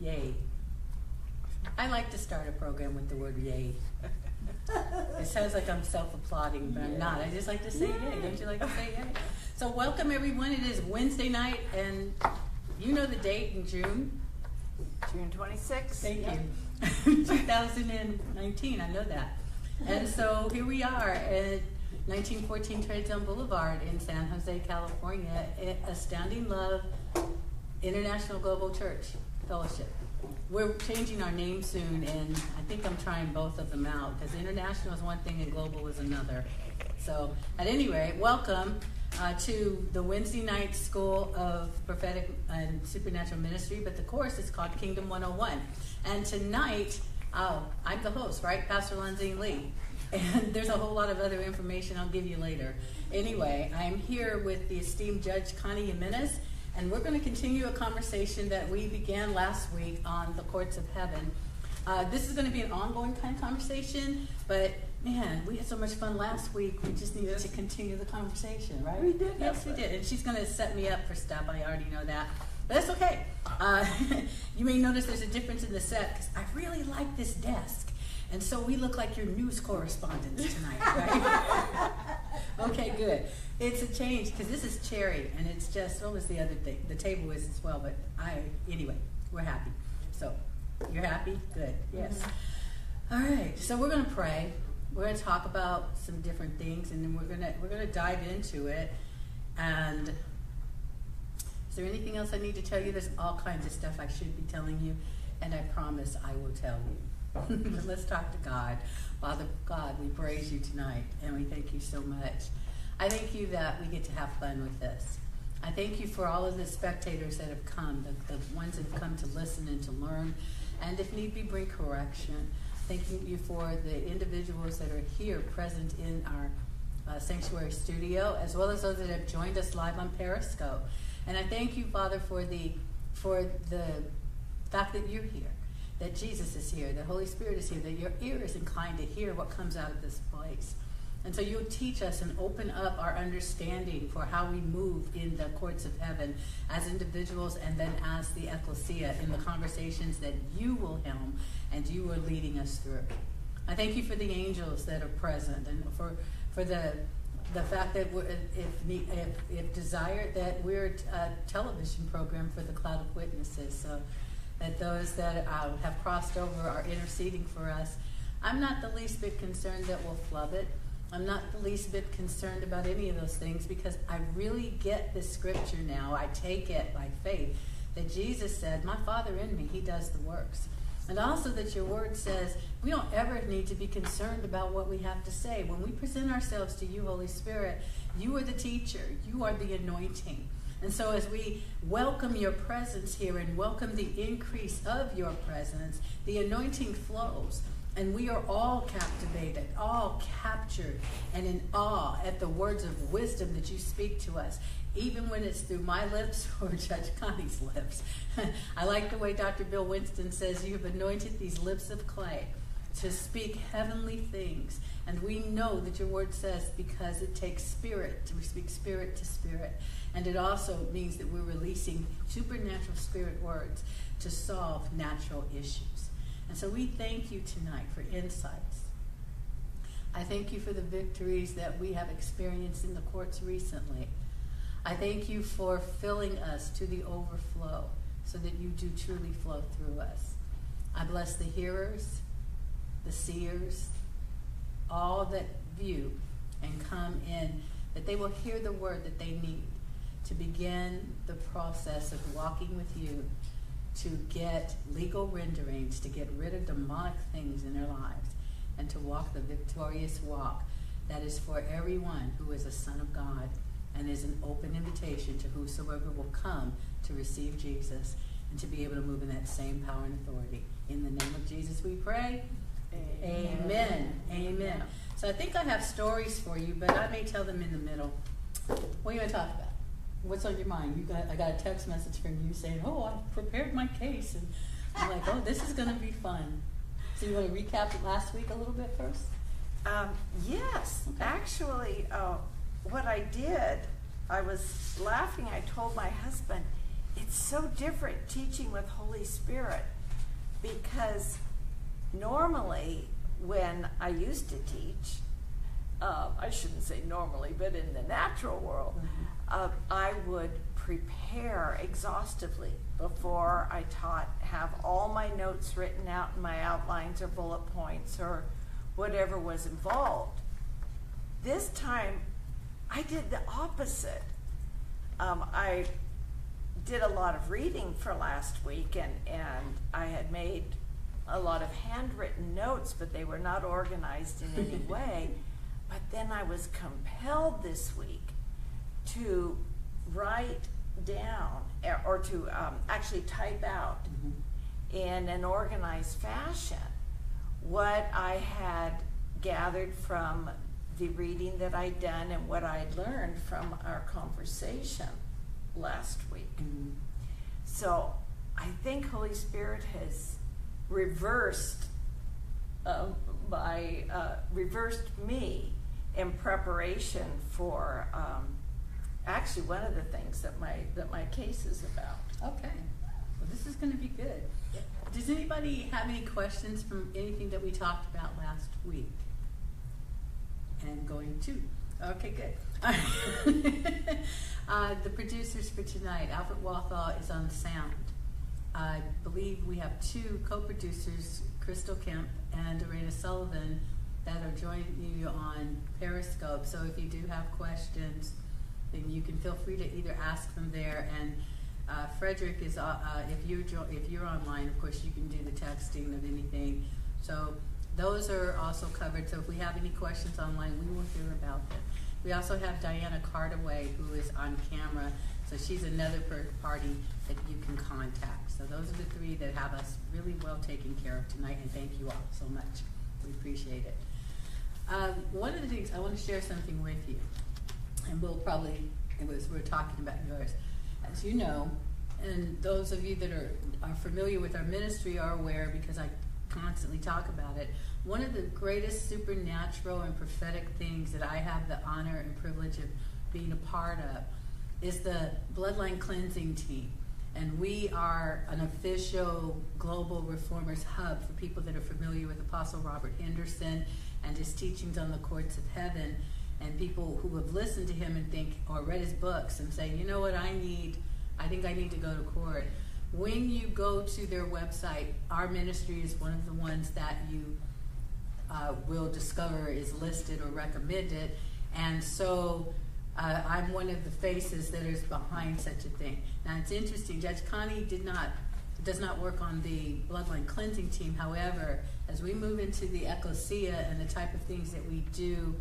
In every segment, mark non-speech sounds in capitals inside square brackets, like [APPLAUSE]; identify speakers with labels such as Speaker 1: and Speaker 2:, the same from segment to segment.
Speaker 1: Yay. I like to start a program with the word yay. [LAUGHS] it sounds like I'm self applauding, but I'm not. I just like to say yay. Don't you like to say yay? So, welcome everyone. It is Wednesday night, and you know the date in June.
Speaker 2: June 26th.
Speaker 1: Thank you. [LAUGHS] 2019, I know that. And so here we are at 1914 Trade Zone Boulevard in San Jose, California, at Astounding Love International Global Church Fellowship. We're changing our name soon, and I think I'm trying both of them out because international is one thing and global is another. So, at any rate, welcome uh, to the Wednesday night School of Prophetic and Supernatural Ministry, but the course is called Kingdom 101. And tonight, oh, I'm the host, right? Pastor Lindsay Lee. And [LAUGHS] there's a whole lot of other information I'll give you later. Anyway, I'm here with the esteemed Judge Connie Jimenez and we're going to continue a conversation that we began last week on the courts of heaven. Uh, this is going to be an ongoing kind of conversation, but man, we had so much fun last week. We just needed to continue the conversation, right?
Speaker 2: We did.
Speaker 1: Yes, we did. And she's going to set me up for stuff. I already know that. But that's okay. Uh, [LAUGHS] you may notice there's a difference in the set because I really like this desk. And so we look like your news correspondents [LAUGHS] tonight, right? [LAUGHS] okay, good. It's a change because this is cherry, and it's just what was the other thing? The table is as well, but I anyway, we're happy. So you're happy? Good. Yes. Mm-hmm. All right. So we're gonna pray. We're gonna talk about some different things, and then we're gonna we're gonna dive into it. And is there anything else I need to tell you? There's all kinds of stuff I should be telling you, and I promise I will tell you. [LAUGHS] let's talk to God. Father God, we praise you tonight, and we thank you so much. I thank you that we get to have fun with this. I thank you for all of the spectators that have come, the, the ones that have come to listen and to learn, and if need be, bring correction. Thanking you for the individuals that are here present in our uh, sanctuary studio, as well as those that have joined us live on Periscope. And I thank you, Father, for the for the fact that you're here, that Jesus is here, the Holy Spirit is here, that your ear is inclined to hear what comes out of this place. And so you'll teach us and open up our understanding for how we move in the courts of heaven as individuals and then as the ecclesia in the conversations that you will helm and you are leading us through. I thank you for the angels that are present and for, for the, the fact that if, if, if desired, that we're a television program for the cloud of witnesses. So that those that uh, have crossed over are interceding for us. I'm not the least bit concerned that we'll flub it. I'm not the least bit concerned about any of those things because I really get the scripture now. I take it by faith that Jesus said, My Father in me, He does the works. And also that your word says we don't ever need to be concerned about what we have to say. When we present ourselves to you, Holy Spirit, you are the teacher, you are the anointing. And so, as we welcome your presence here and welcome the increase of your presence, the anointing flows. And we are all captivated, all captured, and in awe at the words of wisdom that you speak to us, even when it's through my [LAUGHS] lips or Judge Connie's lips. [LAUGHS] I like the way Dr. Bill Winston says, You have anointed these lips of clay to speak heavenly things. And we know that your word says because it takes spirit we speak spirit to spirit. And it also means that we're releasing supernatural spirit words to solve natural issues. And so we thank you tonight for insights. I thank you for the victories that we have experienced in the courts recently. I thank you for filling us to the overflow so that you do truly flow through us. I bless the hearers, the seers, all that view and come in, that they will hear the word that they need to begin the process of walking with you to get legal renderings, to get rid of demonic things in their lives, and to walk the victorious walk that is for everyone who is a son of God and is an open invitation to whosoever will come to receive Jesus and to be able to move in that same power and authority. In the name of Jesus we pray. Amen. Amen. Amen. So I think I have stories for you, but I may tell them in the middle. What are you going to talk about? what's on your mind? You got I got a text message from you saying, "Oh, I prepared my case," and I'm like, "Oh, this is going to be fun." So you want to recap last week a little bit first?
Speaker 2: Um, yes, okay. actually, uh, what I did, I was laughing. I told my husband, it's so different teaching with Holy Spirit because normally when I used to teach, uh, I shouldn't say normally, but in the natural world, uh, I would prepare exhaustively before I taught, have all my notes written out in my outlines or bullet points or whatever was involved. This time, I did the opposite. Um, I did a lot of reading for last week, and, and I had made a lot of handwritten notes, but they were not organized in any [LAUGHS] way. But then I was compelled this week to write down eh, or to um, actually type out in an organized fashion what I had gathered from the reading that I'd done and what I'd learned from our conversation last week. So I think Holy Spirit has reversed uh, my uh, reversed me in preparation for um, actually one of the things that my that my case is about.
Speaker 1: Okay. Well, this is going to be good. Does anybody have any questions from anything that we talked about last week? And going to. Okay, good. [LAUGHS] uh, the producers for tonight, Alfred Walthall is on sound. I believe we have two co-producers, Crystal Kemp and Arena Sullivan, that are joining you on Periscope. So if you do have questions, then you can feel free to either ask them there. And uh, Frederick is, uh, uh, if you're jo- if you're online, of course you can do the texting of anything. So those are also covered. So if we have any questions online, we will hear about them. We also have Diana Cardaway, who is on camera. So she's another per- party that you can contact. So those are the three that have us really well taken care of tonight, and thank you all so much. We appreciate it. Um, one of the things I want to share something with you, and we'll probably it was we're talking about yours, as you know, and those of you that are are familiar with our ministry are aware because I constantly talk about it. One of the greatest supernatural and prophetic things that I have the honor and privilege of being a part of is the bloodline cleansing team. And we are an official global reformers hub for people that are familiar with Apostle Robert Henderson and his teachings on the courts of heaven, and people who have listened to him and think, or read his books and say, you know what, I need, I think I need to go to court. When you go to their website, our ministry is one of the ones that you uh, will discover is listed or recommended. And so uh, I'm one of the faces that is behind such a thing. Now it's interesting. Judge Connie did not does not work on the bloodline cleansing team. However, as we move into the ecclesia and the type of things that we do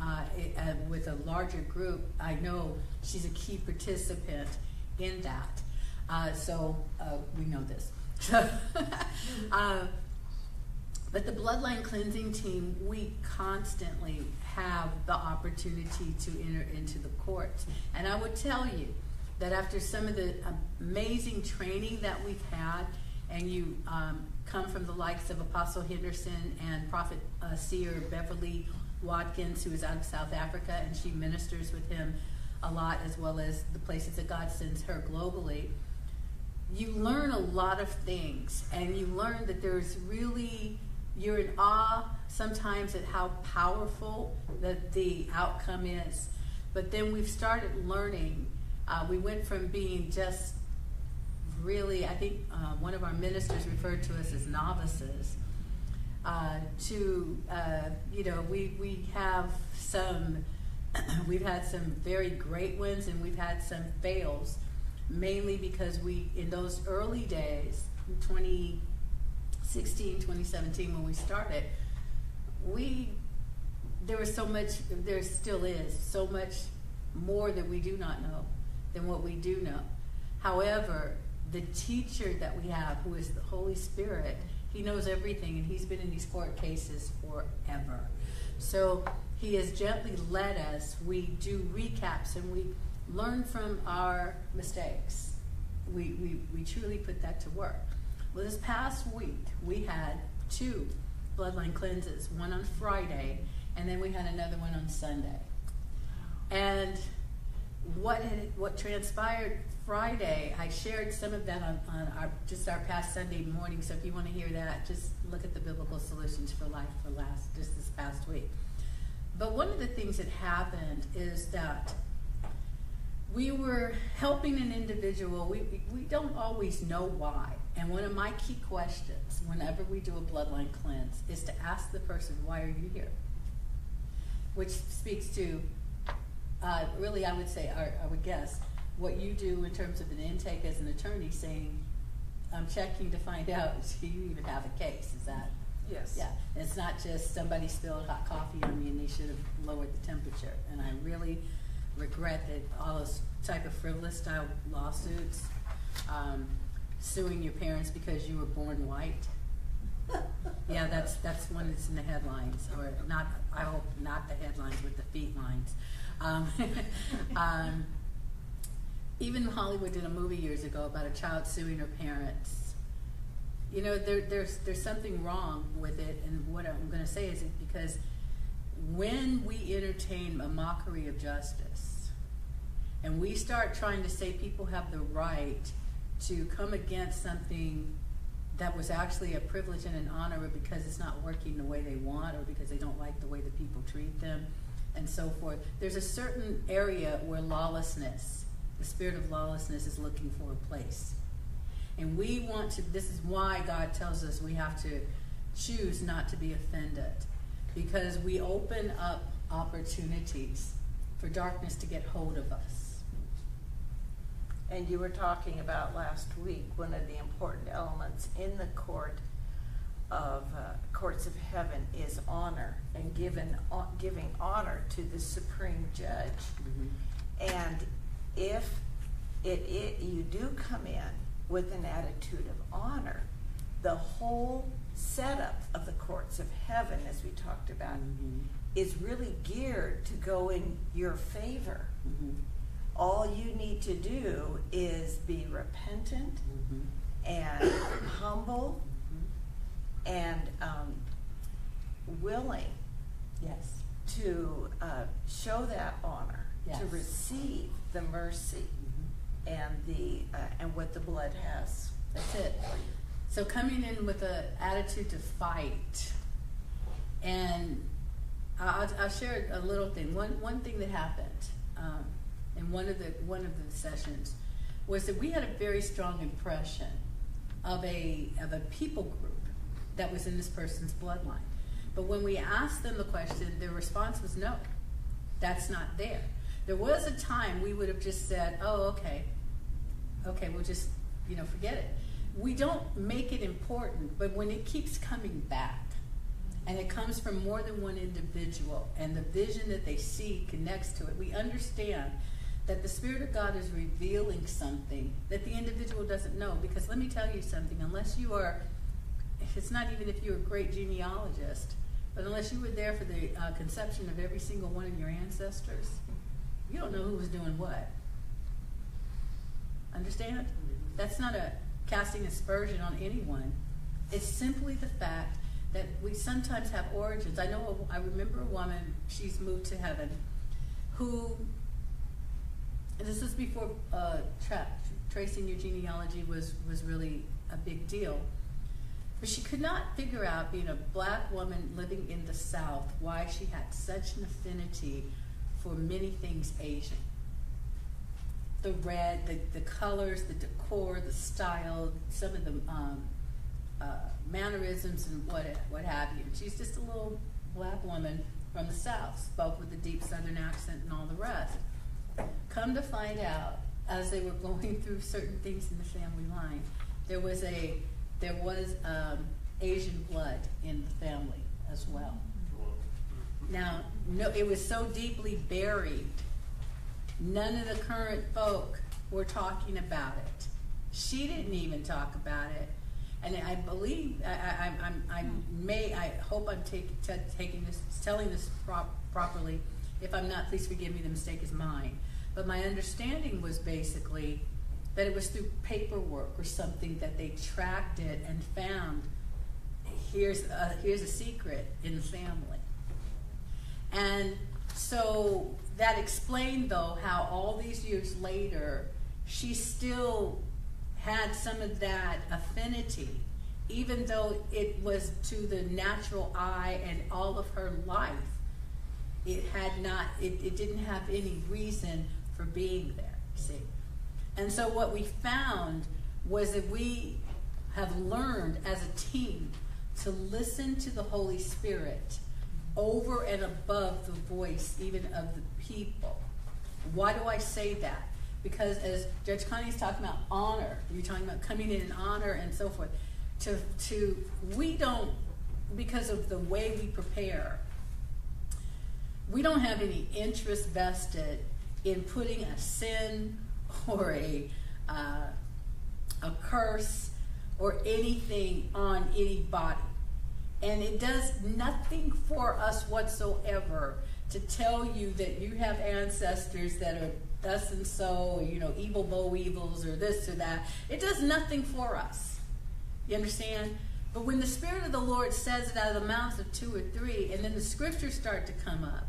Speaker 1: uh, it, uh, with a larger group, I know she's a key participant in that. Uh, so uh, we know this. [LAUGHS] Uh, but the bloodline cleansing team, we constantly have the opportunity to enter into the courts. And I would tell you that after some of the amazing training that we've had, and you um, come from the likes of Apostle Henderson and Prophet uh, Seer Beverly Watkins, who is out of South Africa, and she ministers with him a lot, as well as the places that God sends her globally. You learn a lot of things, and you learn that there's really you're in awe sometimes at how powerful that the outcome is. But then we've started learning. Uh, we went from being just really, I think uh, one of our ministers referred to us as novices. Uh, to uh, you know, we we have some, [CLEARS THROAT] we've had some very great ones, and we've had some fails, mainly because we in those early days, 2016, 2017, when we started, we there was so much. There still is so much more that we do not know than what we do know. However, the teacher that we have, who is the Holy Spirit, he knows everything, and he's been in these court cases forever. So he has gently led us. We do recaps and we learn from our mistakes. We, we, we truly put that to work. Well, this past week, we had two bloodline cleanses, one on Friday, and then we had another one on Sunday. And what had, what transpired Friday, I shared some of that on, on our just our past Sunday morning. So if you want to hear that, just look at the Biblical Solutions for Life for last just this past week. But one of the things that happened is that we were helping an individual. We, we don't always know why. And one of my key questions whenever we do a bloodline cleanse is to ask the person, Why are you here? Which speaks to, uh, really, I would say, I, I would guess, what you do in terms of an intake as an attorney saying, I'm checking to find [LAUGHS] out, do you even have a case? Is that?
Speaker 2: Yes.
Speaker 1: Yeah, and it's not just somebody spilled hot coffee on me and they should have lowered the temperature. And I really regret that all those type of frivolous style lawsuits, um, suing your parents because you were born white. yeah, that's that's one that's in the headlines, or not. I hope not the headlines with the feet lines. Um, [LAUGHS] um, even Hollywood did a movie years ago about a child suing her parents. You know, there, there's there's something wrong with it, and what I'm going to say is because when we entertain a mockery of justice, and we start trying to say people have the right to come against something that was actually a privilege and an honor because it's not working the way they want or because they don't like the way the people treat them and so forth. There's a certain area where lawlessness, the spirit of lawlessness, is looking for a place. And we want to, this is why God tells us we have to choose not to be offended because we open up opportunities for darkness to get hold of us.
Speaker 2: And you were talking about last week one of the important elements in the court of uh, courts of heaven is honor and given uh, giving honor to the supreme judge.
Speaker 1: Mm-hmm.
Speaker 2: And if it, it you do come in with an attitude of honor, the whole setup of the courts of heaven, as we talked about,
Speaker 1: Mhm.
Speaker 2: is really geared to go in your favor.
Speaker 1: Mhm.
Speaker 2: All you need to do is be repentant
Speaker 1: Mhm.
Speaker 2: and humble
Speaker 1: Mhm.
Speaker 2: and um, willing
Speaker 1: Yes.
Speaker 2: to uh, show that honor,
Speaker 1: Yes.
Speaker 2: to receive the mercy
Speaker 1: Mhm.
Speaker 2: and the uh, and what the blood has.
Speaker 1: That's it. So coming in with an attitude to fight, and I'll, I'll share a little thing. One one thing that happened um, in one of the one of the sessions was that we had a very strong impression of a of a people group that was in this person's bloodline. But when we asked them the question, their response was no, that's not there. There was a time we would have just said, "Oh, okay, okay, we'll just you know forget it." We don't make it important, but when it keeps coming back, and it comes from more than one individual, and the vision that they see connects to it, we understand that the Spirit of God is revealing something that the individual doesn't know. Because let me tell you something, unless you are, it's not even if you're a great genealogist, but unless you were there for the uh, conception of every single one of your ancestors, you don't know who was doing what. Understand? That's not a casting aspersion on anyone. It's simply the fact that we sometimes have origins. I know, I remember a woman, she's moved to heaven, who, this is before uh, tra- tracing your genealogy was, was really a big deal. But she could not figure out, being a black woman living in the South, why she had such an affinity for many things Asian. The red, the, the colors, the decor, the style, some of the um, uh, mannerisms and what what have you. She's just a little black woman from the South, spoke with a deep Southern accent and all the rest. Come to find out, as they were going [LAUGHS] through certain things in the family line, there was a there was um, Asian blood in the family as well. Now, no, it was so deeply buried. None of the current folk were talking about it. She didn't even talk about it. And I believe I, I, I'm, I may I hope I'm take, taking this telling this prop, properly. If I'm not, please forgive me. The mistake is mine. But my understanding was basically that it was through paperwork or something that they tracked it and found. Here's a, here's a secret in the family. And so that explained, though, how all these years later, she still had some of that affinity, even though it was to the natural eye and all of her life. It had not, it, it didn't have any reason for being there, see. And so what we found was that we have learned as a team to listen to the Holy Spirit over and above the voice even of the people. Why do I say that? Because as Judge Connie is talking about honor, you're talking about coming in in honor and so forth. To to we don't because of the way we prepare, we don't have any interest vested in putting a sin or a uh, a curse or anything on anybody. And it does nothing for us whatsoever to tell you that you have ancestors that are thus and so, you know, evil bow evils or this or that. It does nothing for us. You understand? But when the Spirit of the Lord says it out of the mouths of two or three, and then the scriptures start to come up,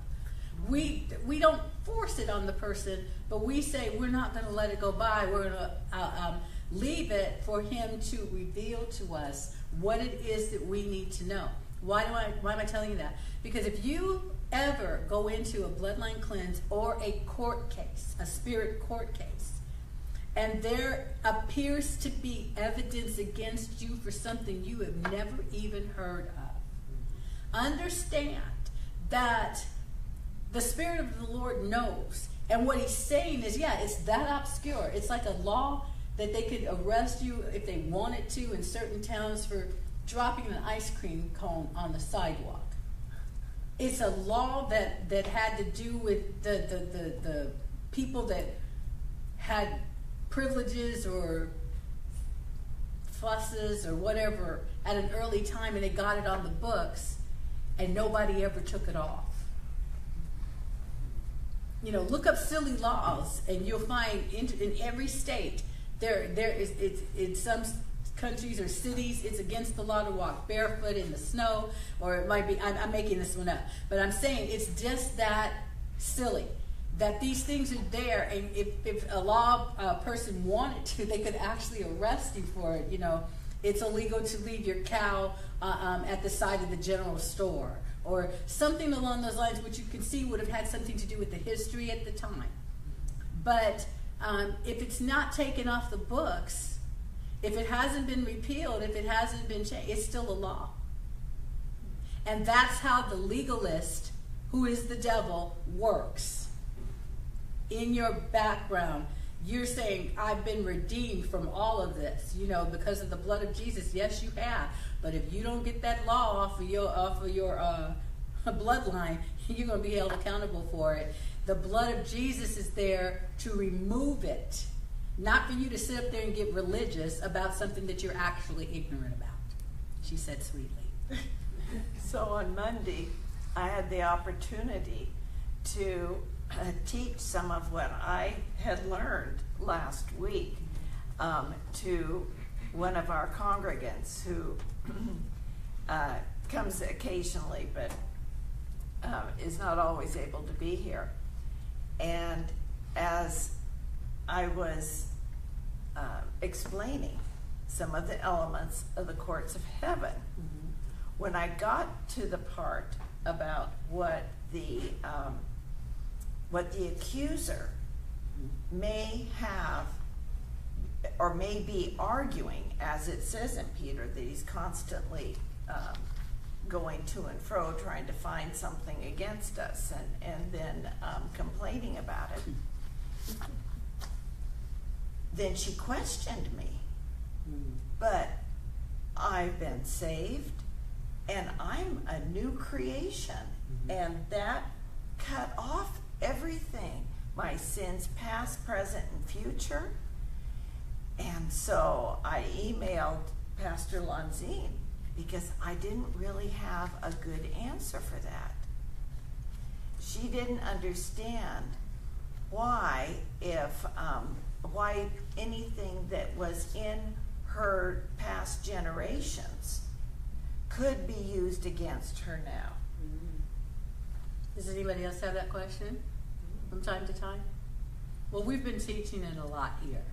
Speaker 1: we we don't force it on the person, but we say we're not going to let it go by. We're going to uh, um, leave it for Him to reveal to us what it is that we need to know. Why do I? Why am I telling you that? Because if you ever go into a bloodline cleanse or a court case, a spirit court case, and there appears to be evidence against you for something you have never even heard of, understand that the Spirit of the Lord knows. And what he's saying is, yeah, it's that obscure. It's like a law that they could arrest you if they wanted to in certain towns for dropping an ice cream cone on the sidewalk. It's a law that, that had to do with the, the, the, the people that had privileges or fusses or whatever at an early time and they got it on the books and nobody ever took it off you know, look up silly laws, and you'll find in, in every state there there is it's in some countries or cities it's against the law to walk barefoot in the snow, or it might be I'm, I'm making this one up, but I'm saying it's just that silly that these things are there, and if, if a law uh, person wanted to, they could actually arrest you for it. You know, it's illegal to leave your cow uh, um, at the side of the general store or something along those lines, which you can see would have had something to do with the history at the time. But um, if it's not taken off the books, if it hasn't been repealed, if it hasn't been changed, it's still a law. And that's how the legalist, who is the devil, works. In your background, you're saying, I've been redeemed from all of this, you know, because of the blood of Jesus. Yes, you have. But if you don't get that law off of your off of your uh, [LAUGHS] bloodline, [LAUGHS] you're going to be held accountable for it. The blood of Jesus is there to remove it, not for you to sit up there and get religious about something that you're actually ignorant about. She said sweetly. [LAUGHS]
Speaker 2: so on Monday, I had the opportunity to uh, teach some of what I had learned last week um, to one of our congregants who uh, comes occasionally, but uh, is not always able to be here. And as I was uh, explaining some of the elements of the courts of heaven, mm-hmm. when I got to the part about what the um, what the accuser mm-hmm. may have or may be arguing, as it says in Peter, that he's constantly um, going to and fro trying to find something against us and, and then um, complaining about it. Then she questioned me. But I've been saved and I'm a new creation. Mm-hmm. And that cut off everything my sins, past, present, and future. And so I emailed Pastor Lanzine because I didn't really have a good answer for that. She didn't understand why, if um, why anything that was in her past generations could be used against her now.
Speaker 1: Mm-hmm. Does anybody else have that question from time to time? Well, we've been teaching it a lot here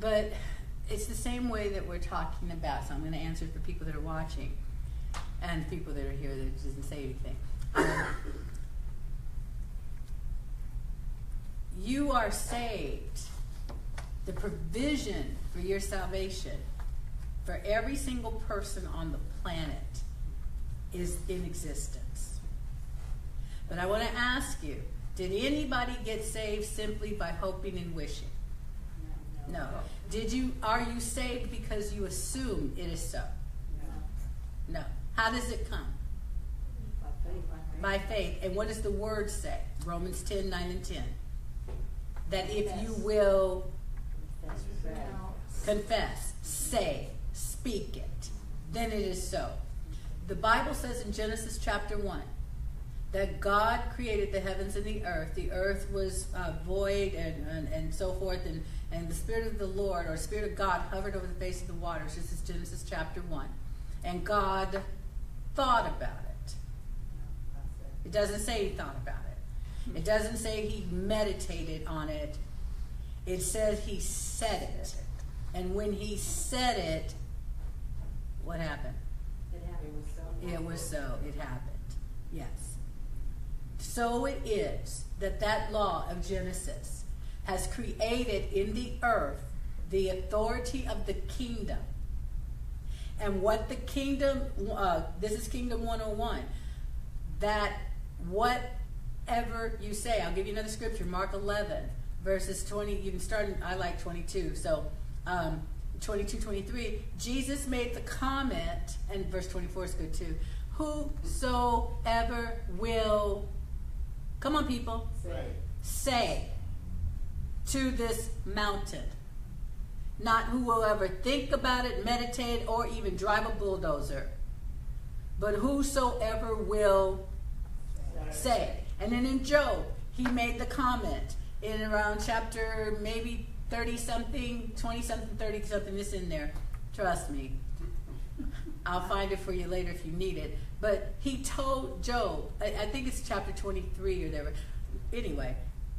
Speaker 1: But it's the same way that we're talking about. So I'm going to answer for people that are watching and people that are here that didn't say anything. Um, you are saved. The provision for your salvation for every single person on the planet is in existence. But I want to ask you did anybody get saved simply by hoping and wishing? No. Did you are you saved because you assume it is so? No. No. How does it come? By faith. By faith. And what does the word say? Romans 10, 9 and 10. That if you will confess, say, speak it, then it is so. The Bible says in Genesis chapter 1 that God created the heavens and the earth. The earth was uh, void and, and, and so forth, and, and the Spirit of the Lord, or Spirit of God, hovered over the face of the waters. This is Genesis chapter 1. And God thought about it. It doesn't say he thought about it, it doesn't say he meditated on it. It says he said it. And when he said it, what happened?
Speaker 3: It happened so.
Speaker 1: It was so. It happened. Yes. So it is that that law of Genesis has created in the earth the authority of the kingdom. And what the kingdom, uh, this is Kingdom 101, that whatever you say, I'll give you another scripture, Mark 11, verses 20, you can start, in, I like 22. So um, 22, 23, Jesus made the comment, and verse 24 is good too. Whosoever will, come on, people,
Speaker 3: Say.
Speaker 1: say to this mountain, not who will ever think about it, meditate, or even drive a bulldozer, but whosoever will say. And then in Job, he made the comment in around chapter maybe 30 something, 20 something, 30 something, it's in there. Trust me. I'll find it for you later if you need it. But he told Job, I, I think it's chapter 23 or whatever. Anyway,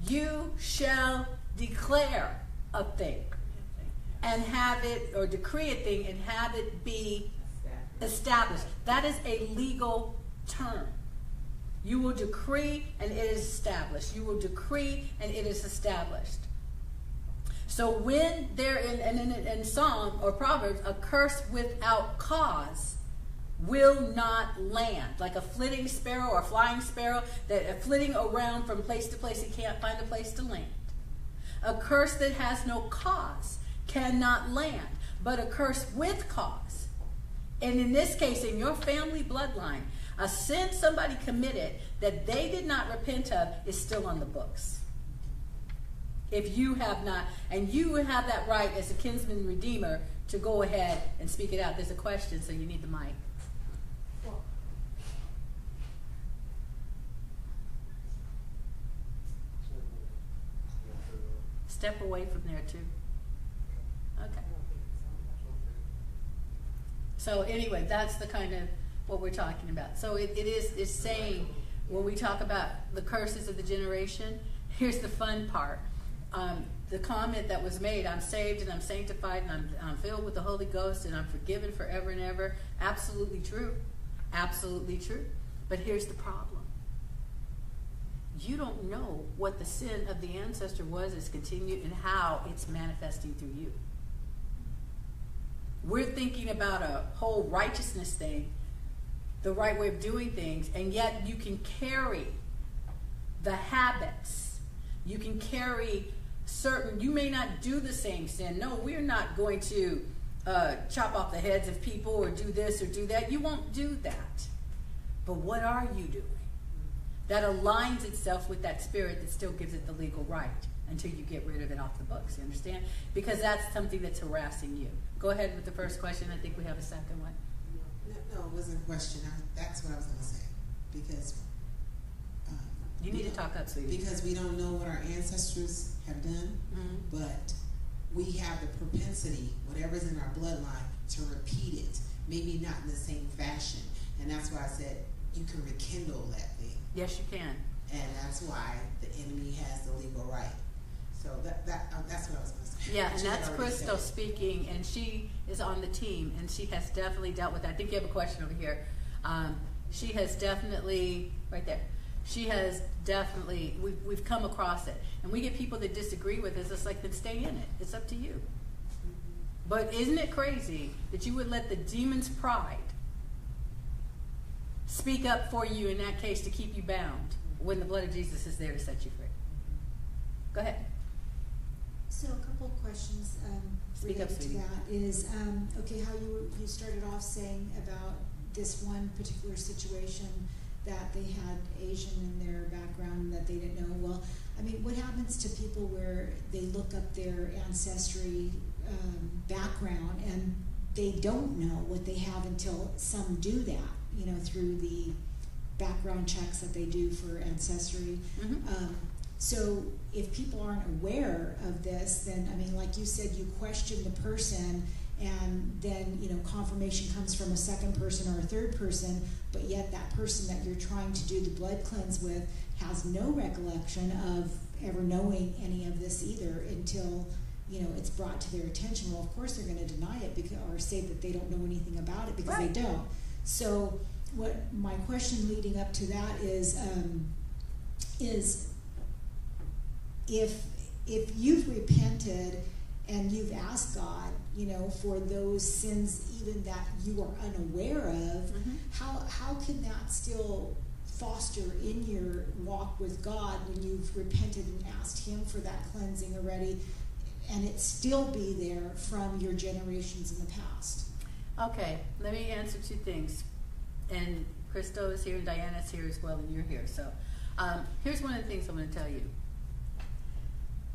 Speaker 1: you shall declare a thing and have it, or decree a thing and have it be established. That is a legal term. You will decree and it is established. You will decree and it is established. So when they're in, in, in, Psalm or Proverbs, a curse without cause will not land. Like a flitting sparrow or flying sparrow that uh, flitting around from place to place, it can't find a place to land. A curse that has no cause cannot land, but a curse with cause. And in this case, in your family bloodline, a sin somebody committed that they did not repent of is still on the books if you have not, and you have that right as a kinsman redeemer to go ahead and speak it out. There's a question, so you need the mic. Step away from there too. Okay. So anyway, that's the kind of what we're talking about. So it, it is it's saying when we talk about the curses of the generation, [LAUGHS] here's the fun part um, the comment that was made I'm saved and I'm sanctified and I'm, I'm filled with the Holy Ghost and I'm forgiven forever and ever. Absolutely true. Absolutely true. But here's the problem you don't know what the sin of the ancestor was, is continued, and how it's manifesting through you. We're thinking about a whole righteousness thing, the right way of doing things, and yet you can carry the habits. You can carry certain, you may not do the same sin. No, we're not going to uh, chop off the heads of people or do this or do that. You won't do that. But what are you doing? That aligns itself with that spirit that still gives it the legal right until you get rid of it off the books. You understand? Because that's something that's harassing you. Go ahead with the first question. I think we have a second one.
Speaker 4: No, no it wasn't a question. I, that's what I was going to say. Because um,
Speaker 1: you need to talk up, sweetie.
Speaker 4: Because we don't know what our ancestors have done, mm-hmm. but we have the propensity, whatever's in our bloodline, to repeat it. Maybe not in the same fashion. And that's why I said you can rekindle that thing.
Speaker 1: Yes, you can.
Speaker 4: And that's why the enemy has the legal right. So that, that, uh, that's what I was gonna say.
Speaker 1: Yeah, and that's Crystal speaking, and she is on the team, and she has definitely dealt with that. I think you have a question over here. Um, she has definitely, right there, she has definitely, we've, we've come across it. And we get people that disagree with us, it's like, then stay in it. It's up to you. But isn't it crazy that you would let the demon's pride speak up for you in that case to keep you bound when the blood of Jesus is there to set you free? Go ahead.
Speaker 5: So a couple of questions um,
Speaker 1: Speak up,
Speaker 5: related to that is um, okay. How you you started off saying about this one particular situation that they had Asian in their background that they didn't know. Well, I mean, what happens to people where they look up their ancestry um, background and they don't know what they have until some do that? You know, through the background checks that they do for ancestry.
Speaker 1: Mhm.
Speaker 5: Um, so if people aren't aware of this, then I mean, like you said, you question the person, and then you know confirmation comes from a second person or a third person, but yet that person that you're trying to do the blood cleanse with has no recollection of ever knowing any of this either until you know it's brought to their attention. Well, of course they're going to deny it because or say that they don't know anything about it because
Speaker 2: Right.
Speaker 5: they don't. So what my question leading up to that is um, is if if you've repented and you've asked God, you know, for those sins even that you are unaware of,
Speaker 1: Mhm.
Speaker 5: how how can that still foster in your walk with God when you've repented and asked Him for that cleansing already, and it still be there from your generations in the past?
Speaker 1: Okay, let me answer two things. And Crystal is here, and Diana's here as well, and you're here. So um, here's one of the things I'm going to tell you.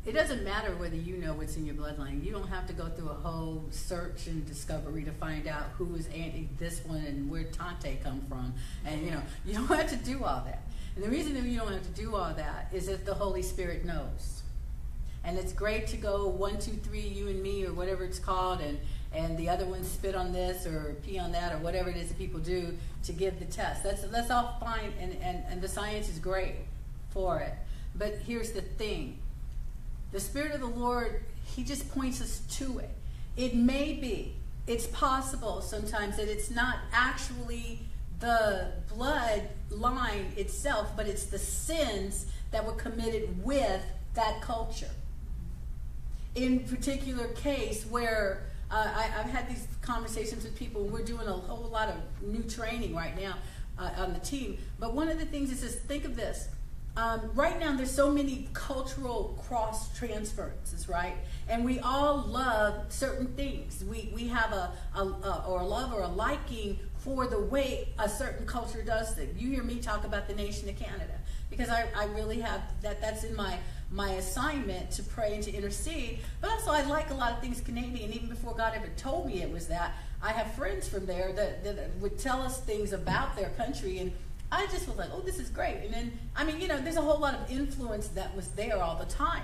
Speaker 1: It doesn't matter whether you know what's in your bloodline. You don't have to go through a whole search and discovery to find out who is Auntie this one and where Tante come from. And you know, you don't have to do all that. And the reason that you don't have to do all that is if the Holy Spirit knows. And it's great to go one, two, three, you and me, or whatever it's called, and and the other one spit on this or pee on that or whatever it is that people do to give the test. That's that's all fine, and and and the science is great for it. But here's the thing: the Spirit of the Lord, He just points us to it. It may be, it's possible sometimes that it's not actually the blood line itself, but it's the sins that were committed with that culture. In particular case where uh, I, I've had these conversations with people, we're doing a whole lot of new training right now uh, on the team. But one of the things is just think of this. Um, right now, there's so many cultural cross transferences, right? And we all love certain things. We, we have a, a, a or a love or a liking for the way a certain culture does things. You hear me talk about the nation of Canada because I, I really have that. That's in my my assignment to pray and to intercede. But also, I like a lot of things Canadian. Even before God ever told me it was that, I have friends from there that, that would tell us things about their country and I just was like, oh, this is great. And then, I mean, you know, there's a whole lot of influence that was there all the time.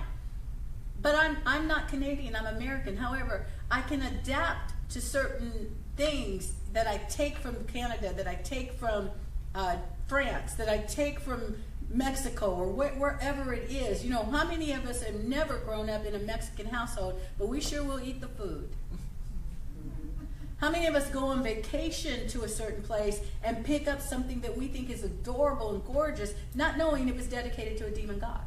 Speaker 1: But I'm, I'm not Canadian, I'm American. However, I can adapt to certain things that I take from Canada, that I take from uh, France, that I take from Mexico or wh- wherever it is. You know, how many of us have never grown up in a Mexican household, but we sure will eat the food? How many of us go on vacation to a certain place and pick up something that we think is adorable and gorgeous, not knowing it was dedicated to a demon god?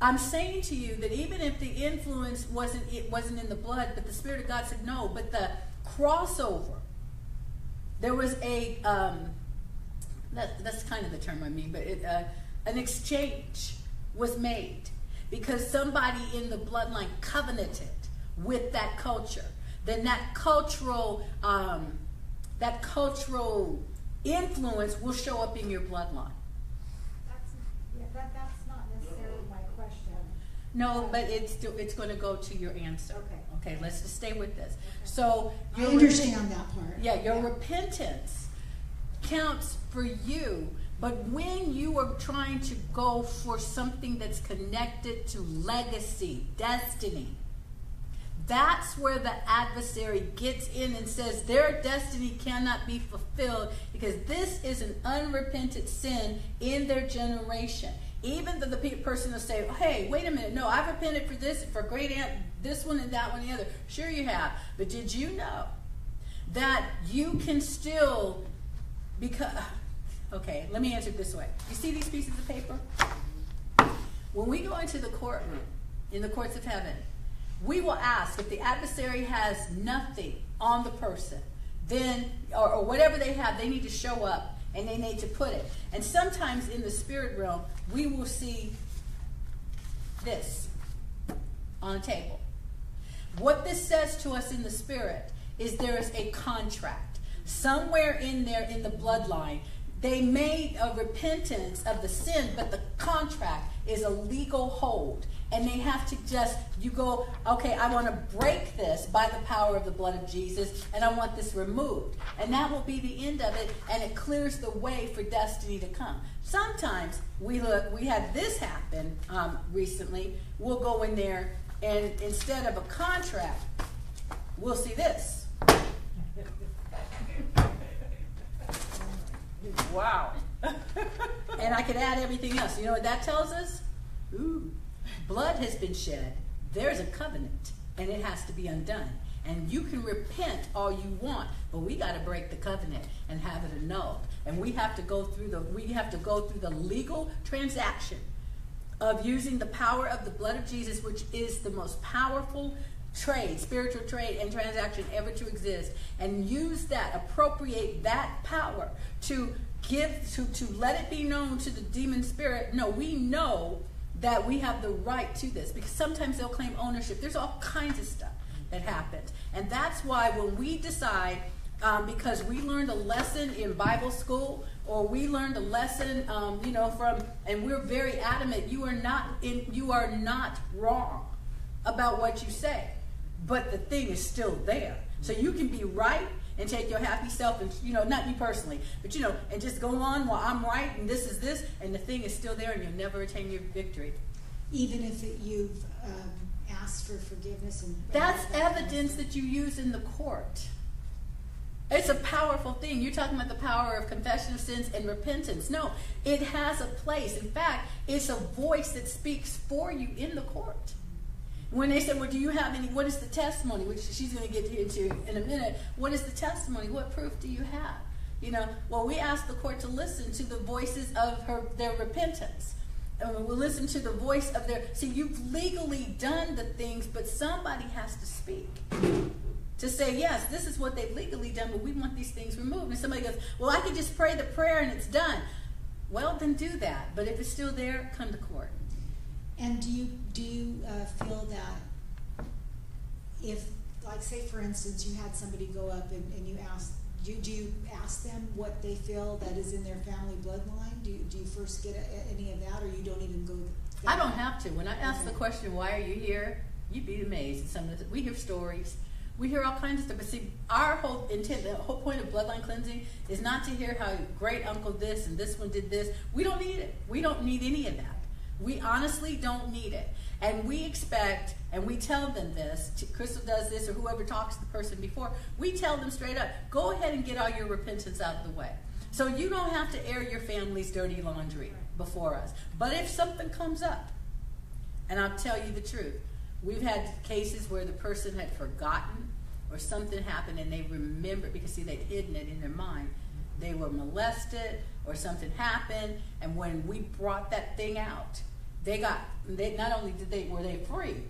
Speaker 1: I'm saying to you that even if the influence wasn't it wasn't in the blood, but the Spirit of God said no, but the crossover, there was a um, that, that's kind of the term I mean, but it, uh, an exchange was made because somebody in the bloodline covenanted with that culture. Then that cultural um, that cultural influence will show up in your bloodline.
Speaker 6: That's, yeah, that, that's not necessarily my question.
Speaker 1: No, but it's it's going to go to your answer.
Speaker 6: Okay.
Speaker 1: Okay, let's just stay with this. So
Speaker 5: I
Speaker 1: your
Speaker 5: understand that part.
Speaker 1: Yeah, your repentance counts for you. But when you are trying to go for something that's connected to legacy, destiny, that's where the adversary gets in and says their destiny cannot be fulfilled because this is an unrepentant sin in their generation. even though the person will say, "Hey, wait a minute, no, I've repented for this, for great aunt, this one and that one and the other." Sure, you have, but did you know that you can still because? [SIGHS] Okay, let me answer it this way. You see these pieces of paper? When we go into the courtroom, in the courts of heaven, we will ask if the adversary has nothing on the person, then, or, or whatever they have, they need to show up and they need to put it. And sometimes in the spirit realm, we will see this on a table. What this says to us in the spirit is there is a contract. Somewhere in there in the bloodline, they made a repentance of the sin, but the contract is a legal hold. And they have to just, you go, okay, I want to break this by the power of the blood of Jesus, and I want this removed. And that will be the end of it, and it clears the way for destiny to come. Sometimes we look, we had this happen um, recently. We'll go in there, and instead of a contract, we'll see this.
Speaker 2: Wow.
Speaker 1: and I could add everything else. You know what that tells us? Ooh, blood has been shed. There's a covenant, and it has to be undone. And you can repent all you want, but we got to break the covenant and have it annulled. And we have to go through the we have to go through the legal transaction of using the power of the blood of Jesus, which is the most powerful trade, spiritual trade and transaction ever to exist, and use that, appropriate that power to give to to let it be known to the demon spirit. No, we know that we have the right to this because sometimes they'll claim ownership. There's all kinds of stuff that happens, and that's why when we decide. Um, because we learned a lesson in Bible school, or we learned a lesson, um, you know, from, and we're very adamant. You are not in, you are not wrong about what you say, but the thing is still there. So you can be right and take your happy self and you know not you personally but you know and just go on while i'm right and this is this and the thing is still there and you'll never attain your victory.
Speaker 5: Even if it, you've um, asked for forgiveness and.
Speaker 1: that's evidence that you use in the court. It's a powerful thing. You're talking about the power of confession of sins and repentance. No it has a place. In fact it's a voice that speaks for you in the court when they said, Well, do you have any? What is the testimony? Which she's going to get into in a minute. What is the testimony? What proof do you have? You know, well, we asked the court to listen to the voices of her their repentance. And we'll listen to the voice of their. See, you've legally done the things, but somebody has to speak to say, yes, this is what they've legally done, but we want these things removed. And somebody goes, well, I can just pray the prayer and it's done. Well, then do that. But if it's still there, come to court.
Speaker 5: And do you do you uh, feel that if, like, say for instance, you had somebody go up and, and you ask, do, do you ask them what they feel that is in their family bloodline? Do you, do you first get a, any of that, or you don't even go?
Speaker 1: I don't have to. When I ask the question, "Why are you here?" You'd be amazed. at Some of the, we hear stories, we hear all kinds of stuff. But see, our whole intent, the whole point of bloodline cleansing, is not to hear how great uncle this and this one did this. We don't need it. We don't need any of that. We honestly don't need it. And we expect, and we tell them this. Crystal does this, or whoever talks to the person before. We tell them straight up: Go ahead and get all your repentance out of the way. So you don't have to air your family's dirty laundry before us. But if something comes up, and I'll tell you the truth, we've had cases where the person had forgotten or something happened and they remembered because see they'd hidden it in their mind. They were molested or something happened, and when we brought that thing out, they got they not only did they were they freed,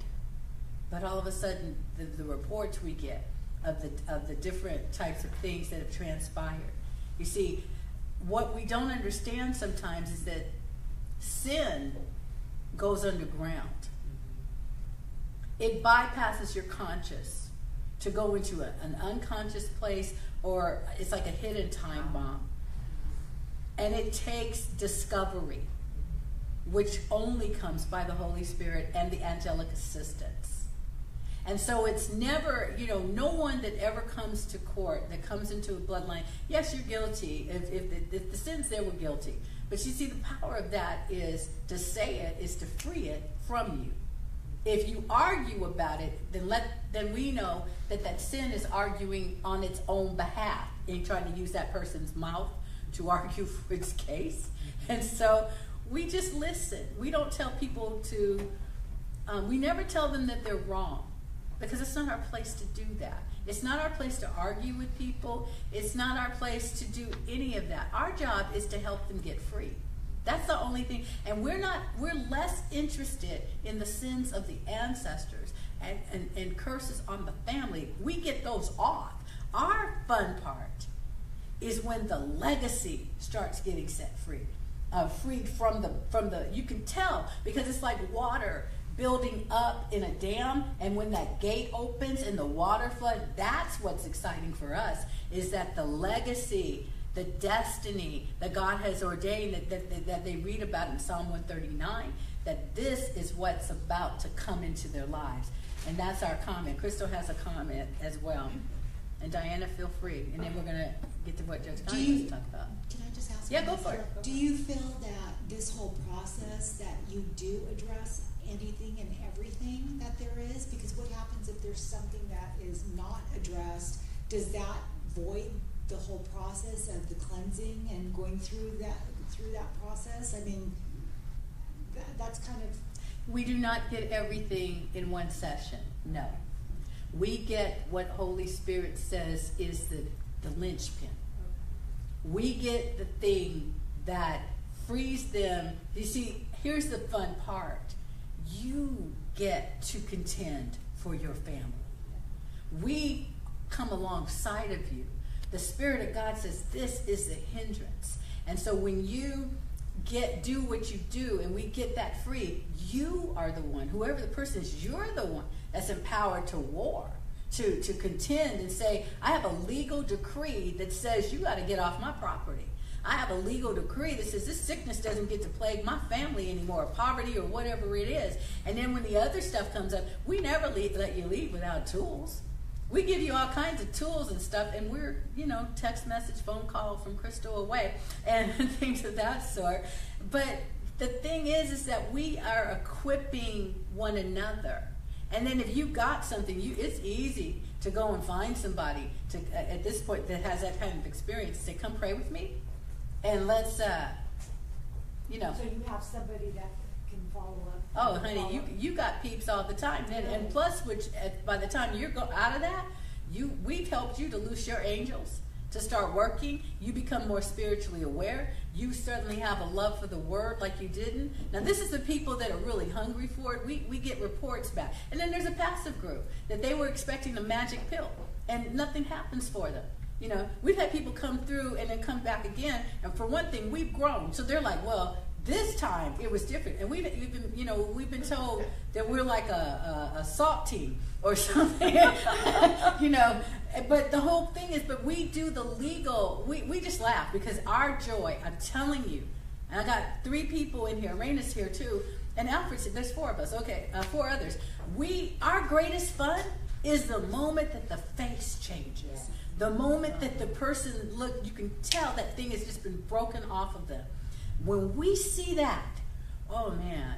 Speaker 1: but all of a sudden the, the reports we get of the of the different types of things that have transpired. You see, what we don't understand sometimes is that sin goes underground. It bypasses your conscious to go into a, an unconscious place, or it's like a hidden time bomb. And it takes discovery, which only comes by the Holy Spirit and the angelic assistance. And so it's never, you know, no one that ever comes to court that comes into a bloodline, yes, you're guilty. If, if, the, if the sin's there, we're guilty. But you see, the power of that is to say it, is to free it from you. If you argue about it, then let then we know that that sin is arguing on its own behalf in trying to use that person's mouth to argue [LAUGHS] for its case. And so we just listen. We don't tell people to, um, we never tell them that they're wrong because it's not our place to do that. It's not our place to argue with people. It's not our place to do any of that. Our job is to help them get free. That's the only thing. And we're not, we're less interested in the sins of the ancestors and, and, and curses on the family. We get those off. Our fun part is when the legacy starts getting set free. Uh, freed from the from the you can tell because it's like water building up in a dam. And when that gate opens and the water flood that's what's exciting for us is that the legacy the destiny that god has ordained that, that, that they read about in psalm 139 that this is what's about to come into their lives. And that's our comment. Crystal has a comment as well. And diana feel free. And then we're going to get to what judge connie
Speaker 5: you-
Speaker 1: wants to talk about Yeah, go for it.
Speaker 5: Do you feel that this whole process that you do address anything and everything that there is? Because what happens if there's something that is not addressed? Does that void the whole process of the cleansing and going through that through that process? I mean, that, that's kind of
Speaker 1: We do not get everything in one session. No. We get what Holy Spirit says is the, the linchpin. We get the thing that frees them. You see, here's the fun part you get to contend for your family. We come alongside of you. The Spirit of God says this is the hindrance. And so when you get do what you do and we get that free, you are the one, whoever the person is, you're the one that's empowered to war. To, to contend and say, I have a legal decree that says you got to get off my property. I have a legal decree that says this sickness doesn't get to plague my family anymore, or poverty or whatever it is. And then when the other stuff comes up, we never leave, let you leave without tools. We give you all kinds of tools and stuff, and we're, you know, text message, phone call from Crystal away, [LAUGHS] and [LAUGHS] things of that sort. But the thing is, is that we are equipping one another. And then if you got something, you it's easy to go and find somebody to at this point that has that kind of experience. Say, come pray with me, and let's, uh, you know.
Speaker 6: So you have somebody that can follow up?
Speaker 1: Oh, honey, you you got peeps all the time, and, and plus, which at, by the time you're go out of that, you we've helped you to loose your angels to start working. You become more spiritually aware. You certainly have a love for the word like you didn't. Now, this is the people that are really hungry for it. We we get reports back, and then there's a passive group that they were expecting a magic pill, and nothing happens for them. You know, we've had people come through and then come back again, and for one thing, we've grown. So they're like, well, this time it was different, and we've, we've been, you know, we've been told that we're like a, a, a SALT team or [LAUGHS] something, you know. But the whole thing is, but we do the legal. We we just laugh because our joy. I'm telling you, and I got three people in here. Raina's here too, and Alfred said there's four of us. Okay, uh, four others. We our greatest fun is the moment that the face changes. The moment that the person look, you can tell that thing has just been broken off of them. When we see that, oh man,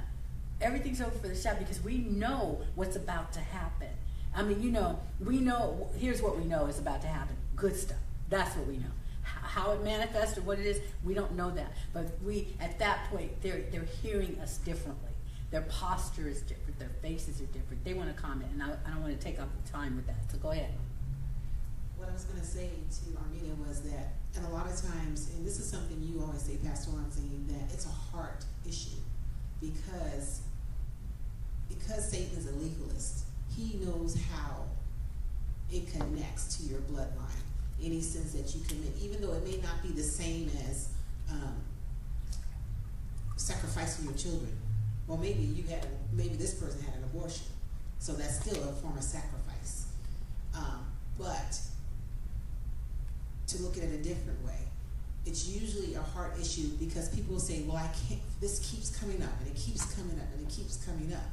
Speaker 1: everything's over for the shot because we know what's about to happen. I mean, you know, we know. Here's what we know is about to happen. Good stuff. That's what we know. How it manifests or what it is, we don't know that. But we, at that point, they're they're hearing us differently. Their posture is different. Their faces are different. They want to comment, and I, I don't want to take up the time with that. So go ahead.
Speaker 4: What I was going to say to Armenia was that, and a lot of times, and this is something you always say, Pastor Lonzine, that it's a heart issue because because Satan is a legalist. He knows how it connects to your bloodline. Any sins that you commit, even though it may not be the same as um, sacrificing your children. Well, maybe you had, maybe this person had an abortion, so that's still a form of sacrifice. Um, but to look at it a different way, it's usually a heart issue because people say, "Well, I can't. This keeps coming up, and it keeps coming up, and it keeps coming up."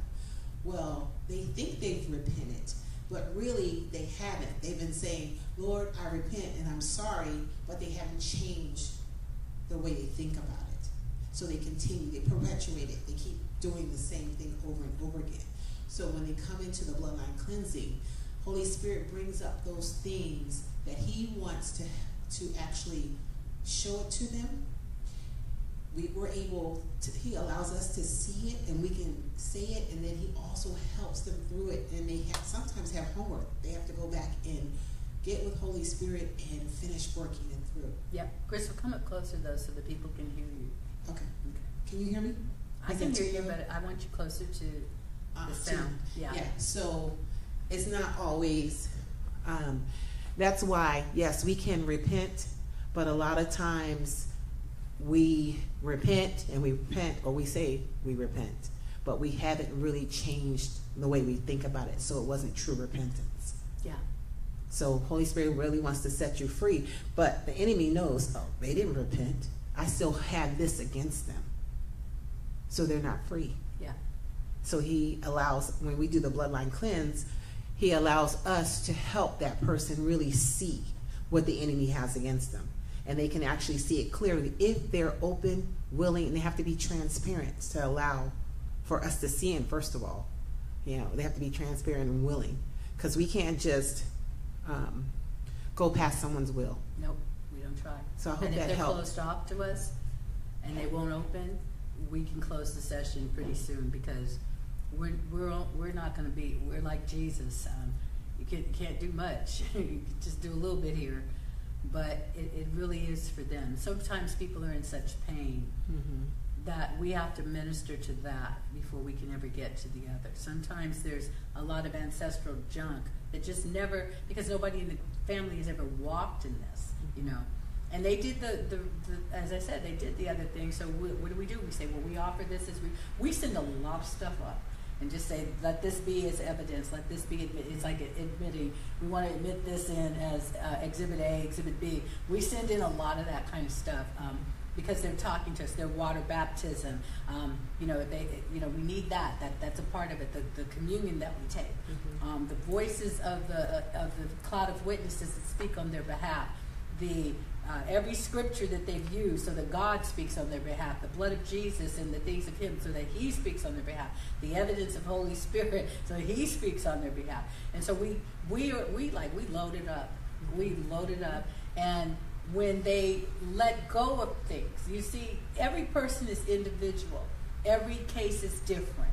Speaker 4: Well, they think they've repented, but really they haven't. They've been saying, "Lord, I repent and I'm sorry," but they haven't changed the way they think about it. So they continue, they perpetuate it, they keep doing the same thing over and over again. So when they come into the bloodline cleansing, Holy Spirit brings up those things that He wants to to actually show it to them. we were able to, he allows us to see it and we can say it and then he also helps them through it and they have, sometimes have homework. They have to go back and get with Holy Spirit and finish working it through.
Speaker 1: Yep. Crystal, come up closer though so that people can hear you.
Speaker 4: Okay.
Speaker 1: Okay.
Speaker 4: Can you hear me?
Speaker 1: I
Speaker 4: Is
Speaker 1: can hear you, but I want you closer to
Speaker 4: Uh,
Speaker 1: the
Speaker 4: to-
Speaker 1: sound. Yeah.
Speaker 4: Yeah, so it's not always, um, that's why, yes, we can repent, but a lot of times we repent and we repent, or we say we repent, but we haven't really changed the way we think about it, so it wasn't true repentance.
Speaker 1: Yeah.
Speaker 4: So Holy Spirit really wants to set you free, but the enemy knows, oh, they didn't repent. I still have this against them. So they're not free.
Speaker 1: Yeah.
Speaker 4: So he allows, when we do the bloodline cleanse, he allows us to help that person really see what the enemy has against them. And they can actually see it clearly if they're open, willing, and they have to be transparent to allow for us to see it, first of all. You know, they have to be transparent and willing. Because we can't just um, go past someone's will.
Speaker 1: Nope. We don't try.
Speaker 4: So I hope
Speaker 1: and if
Speaker 4: that
Speaker 1: they're
Speaker 4: helped.
Speaker 1: closed off to us and they won't open, we can close the session pretty soon because we're we're all, we're not going to be we're like Jesus. Um, you can, can't do much. [LAUGHS] you can just do a little bit here, but it, it really is for them. Sometimes people are in such pain
Speaker 4: Mm-hmm.
Speaker 1: that we have to minister to that before we can ever get to the other. Sometimes there's a lot of ancestral junk that just never, because nobody in the family has ever walked in this, you know. And they did the, the, the as I said, they did the other thing. So we, what do we do? We say, well, we offer this as we, we send a lot of stuff up and just say, let this be as evidence, let this be, admit, it's like admitting, we want to admit this in as uh, Exhibit A, Exhibit B. We send in a lot of that kind of stuff. Um, because they're talking to us, their water baptism. Um, you know, they, you know, we need that. That that's a part of it. The, the communion that we take, um, the voices of the uh, of the cloud of witnesses that speak on their behalf, the uh, every scripture that they've used so that God speaks on their behalf, the blood of Jesus and the things of Him so that He speaks on their behalf, the evidence of Holy Spirit [LAUGHS] so He speaks on their behalf. And so we we are we like we load it up, we load it up, and when they let go of things. You see, every person is individual. Every case is different.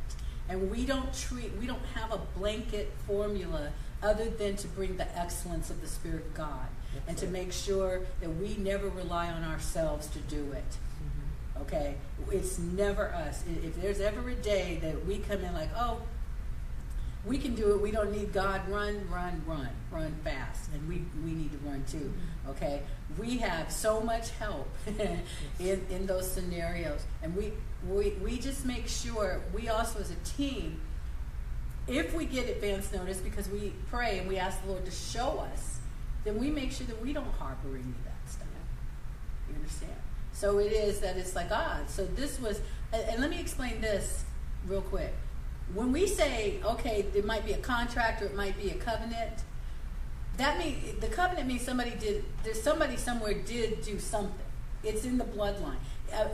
Speaker 1: And we don't treat we don't have a blanket formula other than to bring the excellence of the Spirit of God and to make sure that we never rely on ourselves to do it. Mm-hmm. Okay? It's never us. If there's ever a day that we come in like, oh, we can do it. We don't need God. Run, run, run, run fast, and we we need to run too. Mm-hmm. Okay, we have so much help [LAUGHS] in in those scenarios, and we we we just make sure we also as a team, if we get advance notice because we pray and we ask the Lord to show us, then we make sure that we don't harbor any of that stuff. You understand? So it is that it's like ah, so this was, and, let me explain this real quick when we say okay it might be a contract or it might be a covenant that means the covenant means somebody did there's somebody somewhere did do something it's in the bloodline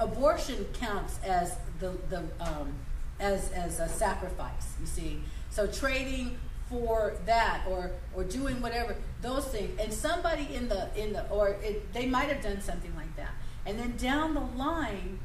Speaker 1: abortion counts as the the um, as as a sacrifice you see so trading for that or or doing whatever those things and somebody in the in the or it, they might have done something like that and then down the line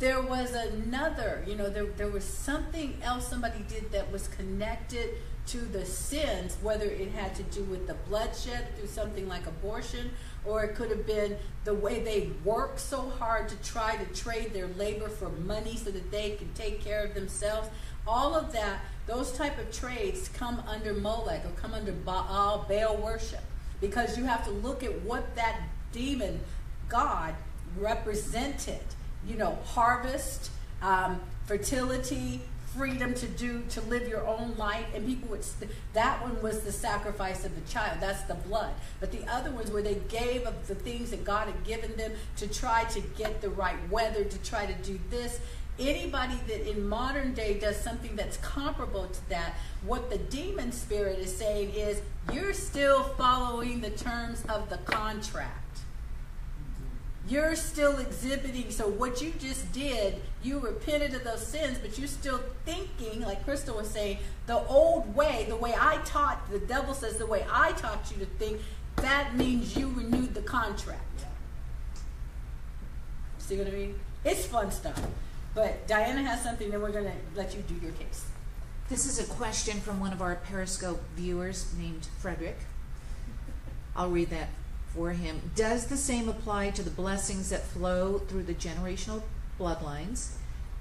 Speaker 1: there was another, you know, there, there was something else somebody did that was connected to the sins, whether it had to do with the bloodshed through something like abortion, or it could have been the way they worked so hard to try to trade their labor for money so that they can take care of themselves. All of that, those type of trades come under Molech or come under Baal, Baal worship, because you have to look at what that demon God represented you know, harvest, um, fertility, freedom to do to live your own life, and people would. That one was the sacrifice of the child. That's the blood. But the other ones where they gave of the things that God had given them to try to get the right weather, to try to do this. Anybody that in modern day does something that's comparable to that, what the demon spirit is saying is, you're still following the terms of the contract you're still exhibiting. So what you just did, you repented of those sins, but you're still thinking, like Crystal was saying, the old way, the way I taught. The devil says the way I taught you to think. That means you renewed the contract. See what I mean? It's fun stuff. But Diana has something, then we're gonna let you do your case.
Speaker 7: This is a question from one of our Periscope viewers named Frederick. I'll read that for him. Does the same apply to the blessings that flow through the generational bloodlines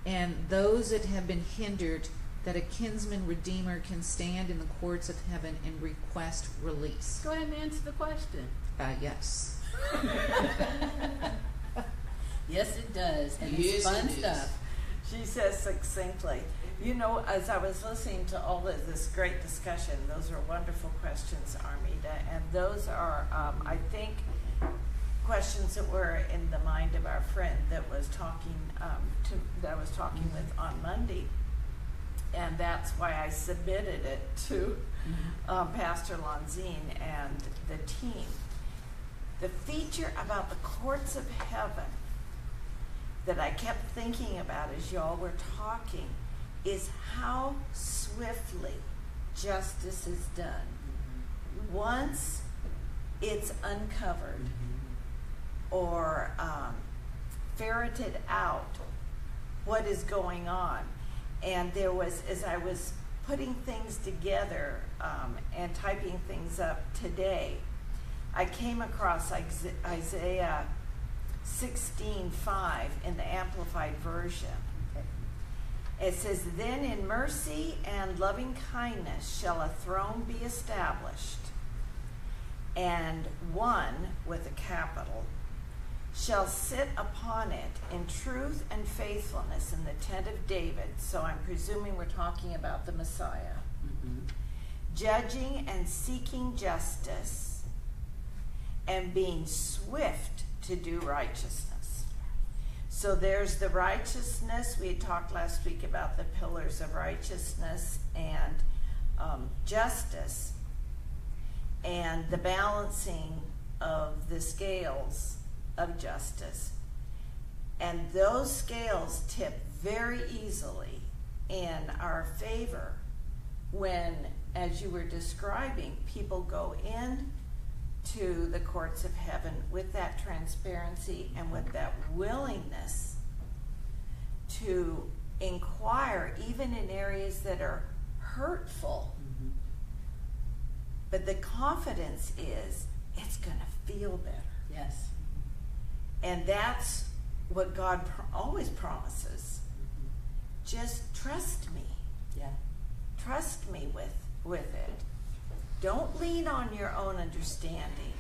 Speaker 7: and those that have been hindered that a kinsman redeemer can stand in the courts of heaven and request release?
Speaker 1: Go ahead and answer the question.
Speaker 7: Uh, yes. [LAUGHS]
Speaker 1: Yes, it does, and it's fun
Speaker 4: it is.
Speaker 1: stuff.
Speaker 2: She says succinctly, you know, as I was listening to all of this great discussion, those are wonderful questions, Armida, and those are, um, I think, questions that were in the mind of our friend that was talking um, to that I was talking with on Monday, and that's why I submitted it to um, Pastor Lanzine and the team. The feature about the courts of heaven that I kept thinking about as y'all were talking is how swiftly justice is done. Once it's uncovered or um, ferreted out what is going on. And there was, as I was putting things together um, and typing things up today, I came across Isaiah 16:5 in the Amplified Version. It says, Then in mercy and loving kindness shall a throne be established, and one with a capital shall sit upon it in truth and faithfulness in the tent of David. So I'm presuming we're talking about the Messiah. Mm-hmm. Judging and seeking justice and being swift to do righteousness. So there's the righteousness. We talked last week about the pillars of righteousness and um, justice and the balancing of the scales of justice. And those scales tip very easily in our favor when, as you were describing, people go in to the courts of heaven with that transparency and with that willingness to inquire, even in areas that are hurtful. Mm-hmm. But the confidence is it's going to feel better.
Speaker 1: Yes.
Speaker 2: And that's what God pr- always promises. Mm-hmm. Just trust me.
Speaker 1: Yeah.
Speaker 2: Trust me with, with it. Don't lean on your own understanding.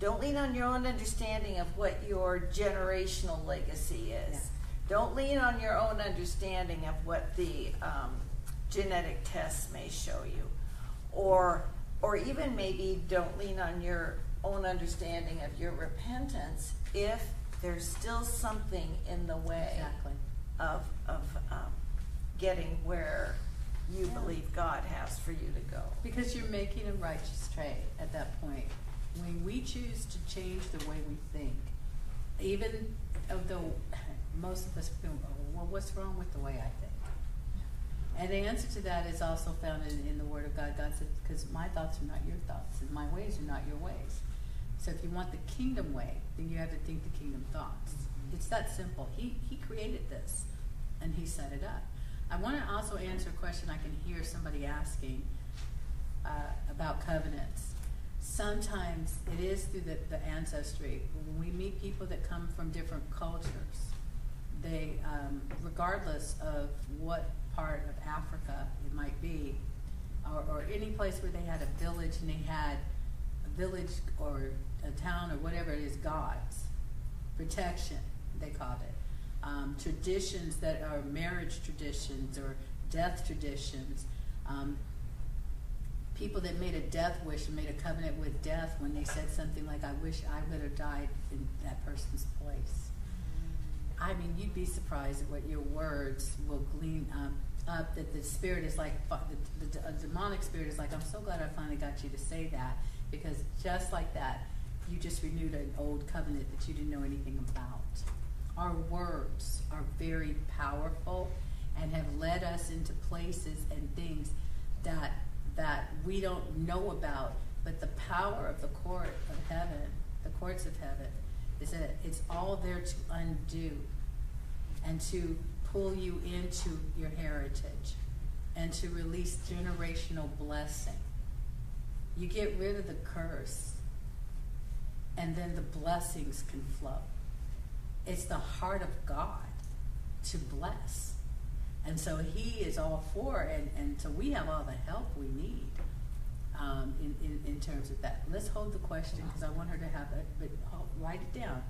Speaker 2: Don't lean on your own understanding of what your generational legacy is.
Speaker 1: Yeah.
Speaker 2: Don't lean on your own understanding of what the um, genetic tests may show you, or or even maybe don't lean on your own understanding of your repentance if there's still something in the way
Speaker 1: Exactly.
Speaker 2: of of um, getting where you
Speaker 1: Yeah.
Speaker 2: believe God has for you to go.
Speaker 1: Because you're making a righteous trade at that point. When we choose to change the way we think, even though most of us feel, well, what's wrong with the way I think? And the answer to that is also found in, in the Word of God. God said, because my thoughts are not your thoughts, and my ways are not your ways. So if you want the kingdom way, then you have to think the kingdom thoughts. Mm-hmm. It's that simple. He, he created this, and He set it up. I want to also answer a question I can hear somebody asking uh, about covenants. Sometimes it is through the, the ancestry. When we meet people that come from different cultures, they, um, regardless of what part of Africa it might be, or, or any place where they had a village and they had a village or a town or whatever it is, gods, protection, they called it. Um, traditions that are marriage traditions or death traditions. Um, people that made a death wish and made a covenant with death when they said something like, I wish I would have died in that person's place. I mean, you'd be surprised at what your words will glean um, up. That the spirit is like, the, the, a demonic spirit is like, I'm so glad I finally got you to say that because just like that, you just renewed an old covenant that you didn't know anything about. Our words are very powerful and have led us into places and things that that we don't know about, but the power of the court of heaven, the courts of heaven, is that it's all there to undo and to pull you into your heritage and to release generational blessing. You get rid of the curse, and then the blessings can flow. It's the heart of God to bless. And so He is all for and, and so we have all the help we need um, in, in, in terms of that. Let's hold the question because I want her to have it, but oh, write it down.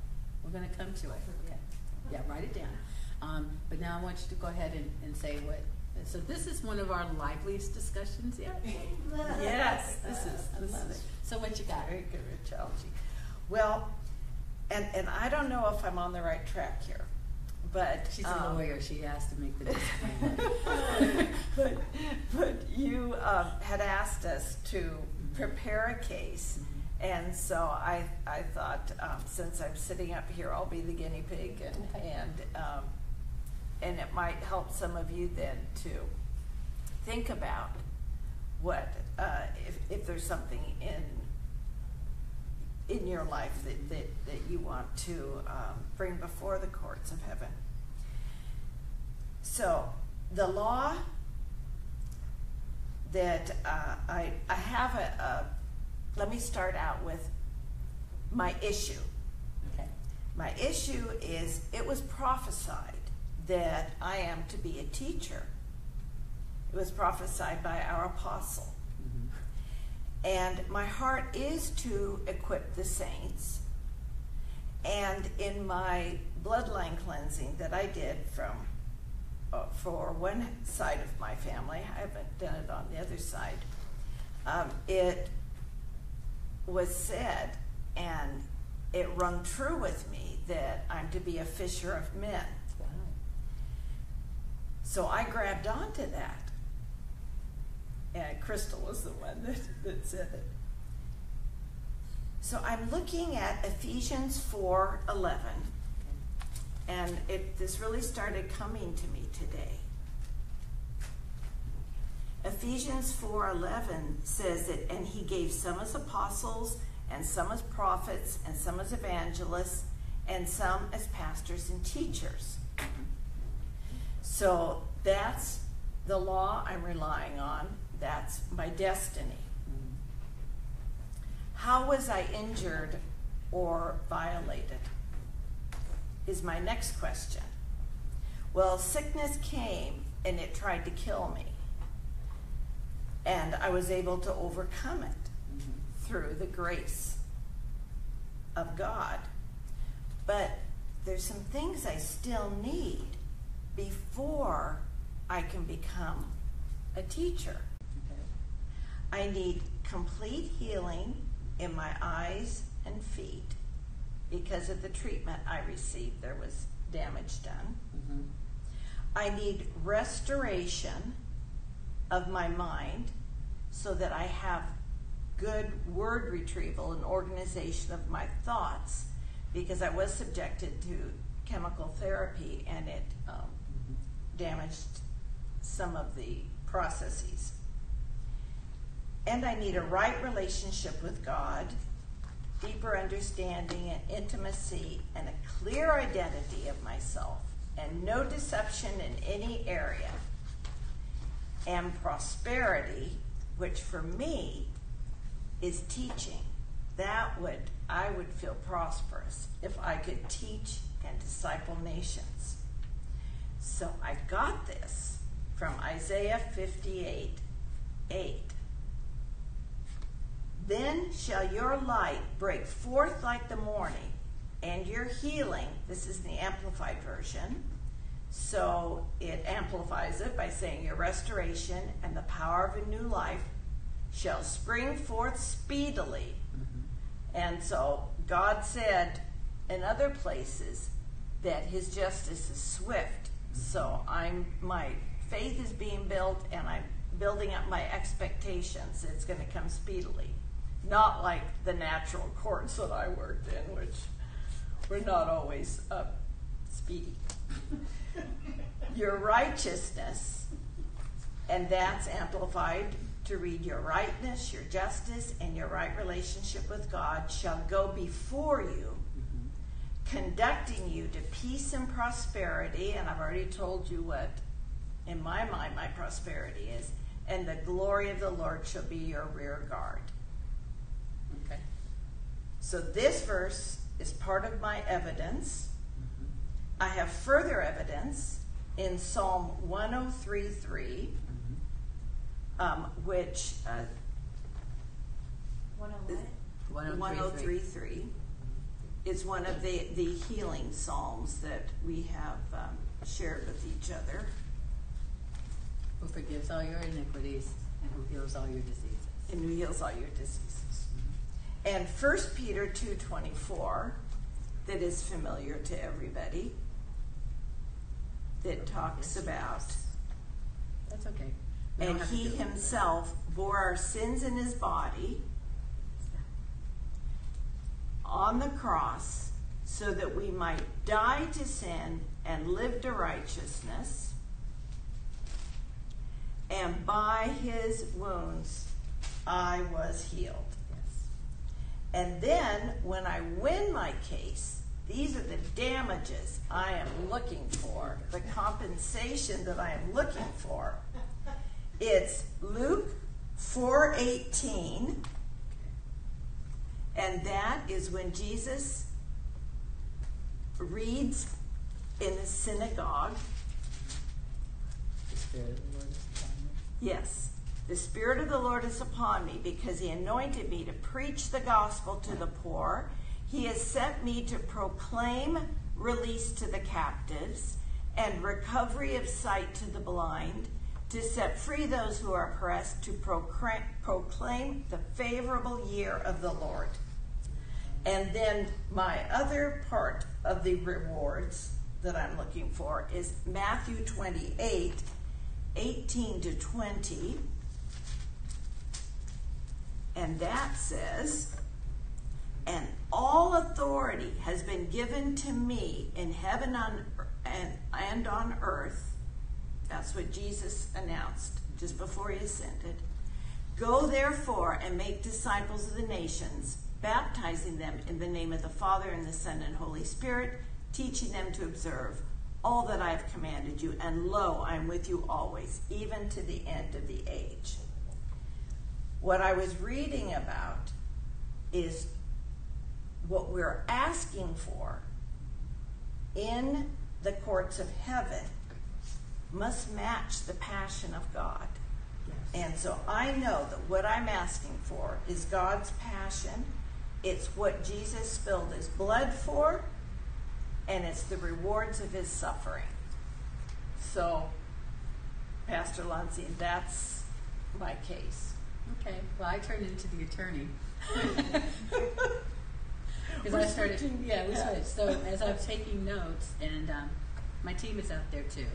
Speaker 1: We're going to come to it. Okay. Yeah, write it down. Um, but now I want you to go ahead and, and say what. So this is one of our liveliest discussions yet. [LAUGHS] yes, this is. This
Speaker 2: I love
Speaker 1: is.
Speaker 2: it.
Speaker 1: So what you got?
Speaker 2: Very good, Richology. Well, and, and I don't know if I'm on the right track here, but.
Speaker 1: She's a
Speaker 2: um,
Speaker 1: lawyer. She has to make the disclaimer.
Speaker 2: but, [LAUGHS] but you um, had asked us to prepare a case, and so I, I thought um, since I'm sitting up here, I'll be the guinea pig, and
Speaker 1: Okay.
Speaker 2: and um, and it might help some of you then to think about what uh, if if there's something in in your life that that, that you want to um, bring before the courts of heaven. So the law that uh, I, I have a, a, let me start out with my issue.
Speaker 1: okay.
Speaker 2: My issue is it was prophesied that I am to be a teacher. It was prophesied by our apostle. And my heart is to equip the saints. And in my bloodline cleansing that I did from uh, for one side of my family, I haven't done it on the other side. Um, it was said, and it rung true with me that I'm to be a fisher of men.
Speaker 1: Wow.
Speaker 2: So I grabbed onto that. And Crystal was the one that, that said it. So I'm looking at Ephesians 4 11. And it, this really started coming to me today. Ephesians 4:11 says that and he gave some as apostles and some as prophets and some as evangelists and some as pastors and teachers. So that's the law I'm relying on. That's my destiny. How was I injured or violated? Is my next question. Well, sickness came and it tried to kill me. And I was able to overcome it through the grace of God. But there's some things I still need before I can become a teacher. I need complete healing in my eyes and feet because of the treatment I received. There was damage done.
Speaker 1: Mm-hmm.
Speaker 2: I need restoration of my mind so that I have good word retrieval and organization of my thoughts because I was subjected to chemical therapy and it um, damaged some of the processes. And I need a right relationship with God, deeper understanding and intimacy, and a clear identity of myself, and no deception in any area, and prosperity, which for me is teaching. That would, I would feel prosperous if I could teach and disciple nations. So I got this from Isaiah 58 8. Then shall your light break forth like the morning, and your healing, this is the Amplified Version, so it amplifies it by saying your restoration and the power of a new life shall spring forth speedily. Mm-hmm. And so God said in other places that his justice is swift. Mm-hmm. So I'm my faith is being built and I'm building up my expectations it's going to come speedily. Not like the natural courts that I worked in, which were not always up speedy. [LAUGHS] your righteousness, and that's amplified to read your rightness, your justice, and your right relationship with God shall go before you. Mm-hmm. conducting you to peace and prosperity, and I've already told you what, in my mind, my prosperity is, and the glory of the Lord shall be your rear guard. So this verse is part of my evidence. I have further evidence in Psalm 103.3, um, which uh,
Speaker 6: One oh
Speaker 1: 1033.
Speaker 2: 103.3 is one of the, the healing psalms that we have um, shared with each other.
Speaker 1: Who forgives all your iniquities and who heals all your diseases.
Speaker 2: and who heals all your diseases. And 1 Peter 2:24 that is familiar to everybody that talks about
Speaker 1: That's okay. We don't
Speaker 2: and
Speaker 1: have to
Speaker 2: he
Speaker 1: do it.
Speaker 2: himself bore our sins in his body on the cross so that we might die to sin and live to righteousness. And by his wounds I was healed. And then when I win my case, these are the damages I am looking for, the compensation that I am looking for. It's Luke 4:18 and that is when Jesus reads in the synagogue
Speaker 1: The Spirit of the Lord is upon me.
Speaker 2: Yes. The Spirit of the Lord is upon me because He anointed me to preach the gospel to the poor. He has sent me to proclaim release to the captives and recovery of sight to the blind, to set free those who are oppressed, to proclaim, the favorable year of the Lord. And then my other part of the rewards that I'm looking for is Matthew 28 18 to 20. And that says, And all authority has been given to me in heaven and on earth. That's what Jesus announced just before he ascended. Go therefore and make disciples of the nations, baptizing them in the name of the Father and the Son and Holy Spirit, teaching them to observe all that I have commanded you. And lo, I am with you always, even to the end of the age. What I was reading about is what we're asking for in the courts of heaven must match the passion of God.
Speaker 1: Yes.
Speaker 2: And so I know that what I'm asking for is God's passion. It's what Jesus spilled his blood for, and it's the rewards of his suffering. So, Pastor Lunsey, that's my case.
Speaker 1: Okay. Well, I turned into the attorney. [LAUGHS] Because I started,
Speaker 2: switching
Speaker 1: yeah, we switched. So as I'm taking notes, and um, my team is out there too,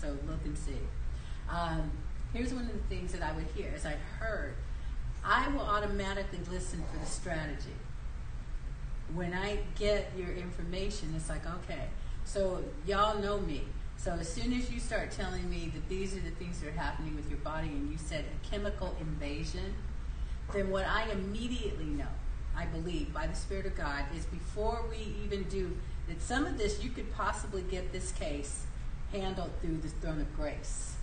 Speaker 1: so look and see. Um, here's one of the things that I would hear as I heard. I will automatically listen for the strategy. When I get your information, it's like, okay, so y'all know me. So as soon as you start telling me that these are the things that are happening with your body, and you said a chemical invasion, then what I immediately know, I believe, by the Spirit of God, is before we even do that, some of this you could possibly get this case handled through the throne of grace.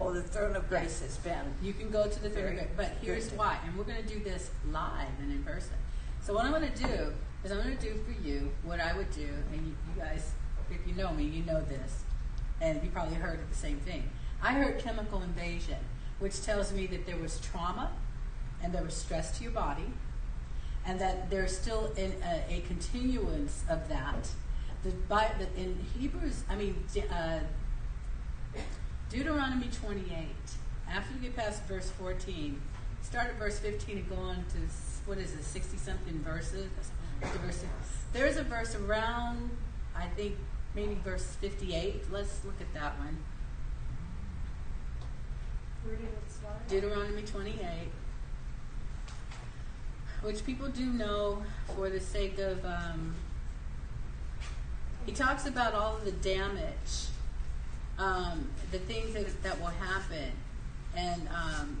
Speaker 2: Oh, the throne of grace has been.
Speaker 1: You can go to the throne of grace, but here's
Speaker 2: good.
Speaker 1: why, and we're going to do this live and in person. So what I'm going to do is I'm going to do for you what I would do, and you, you guys, if you know me, you know this, and you probably heard the same thing. I heard chemical invasion, which tells me that there was trauma and there was stress to your body, and that there's still in a, a continuance of that. The, Bi- the, in Hebrews, I mean, uh, Deuteronomy 28, after you get past verse 14, start at verse 15 and go on to, what is it, 60 something verses? There's a verse around, I think, maybe verse 58. Let's look at that one.
Speaker 6: Where did it start?
Speaker 1: Deuteronomy 28, which people do know for the sake of. Um, he talks about all of the damage, um, the things that, that will happen. And um,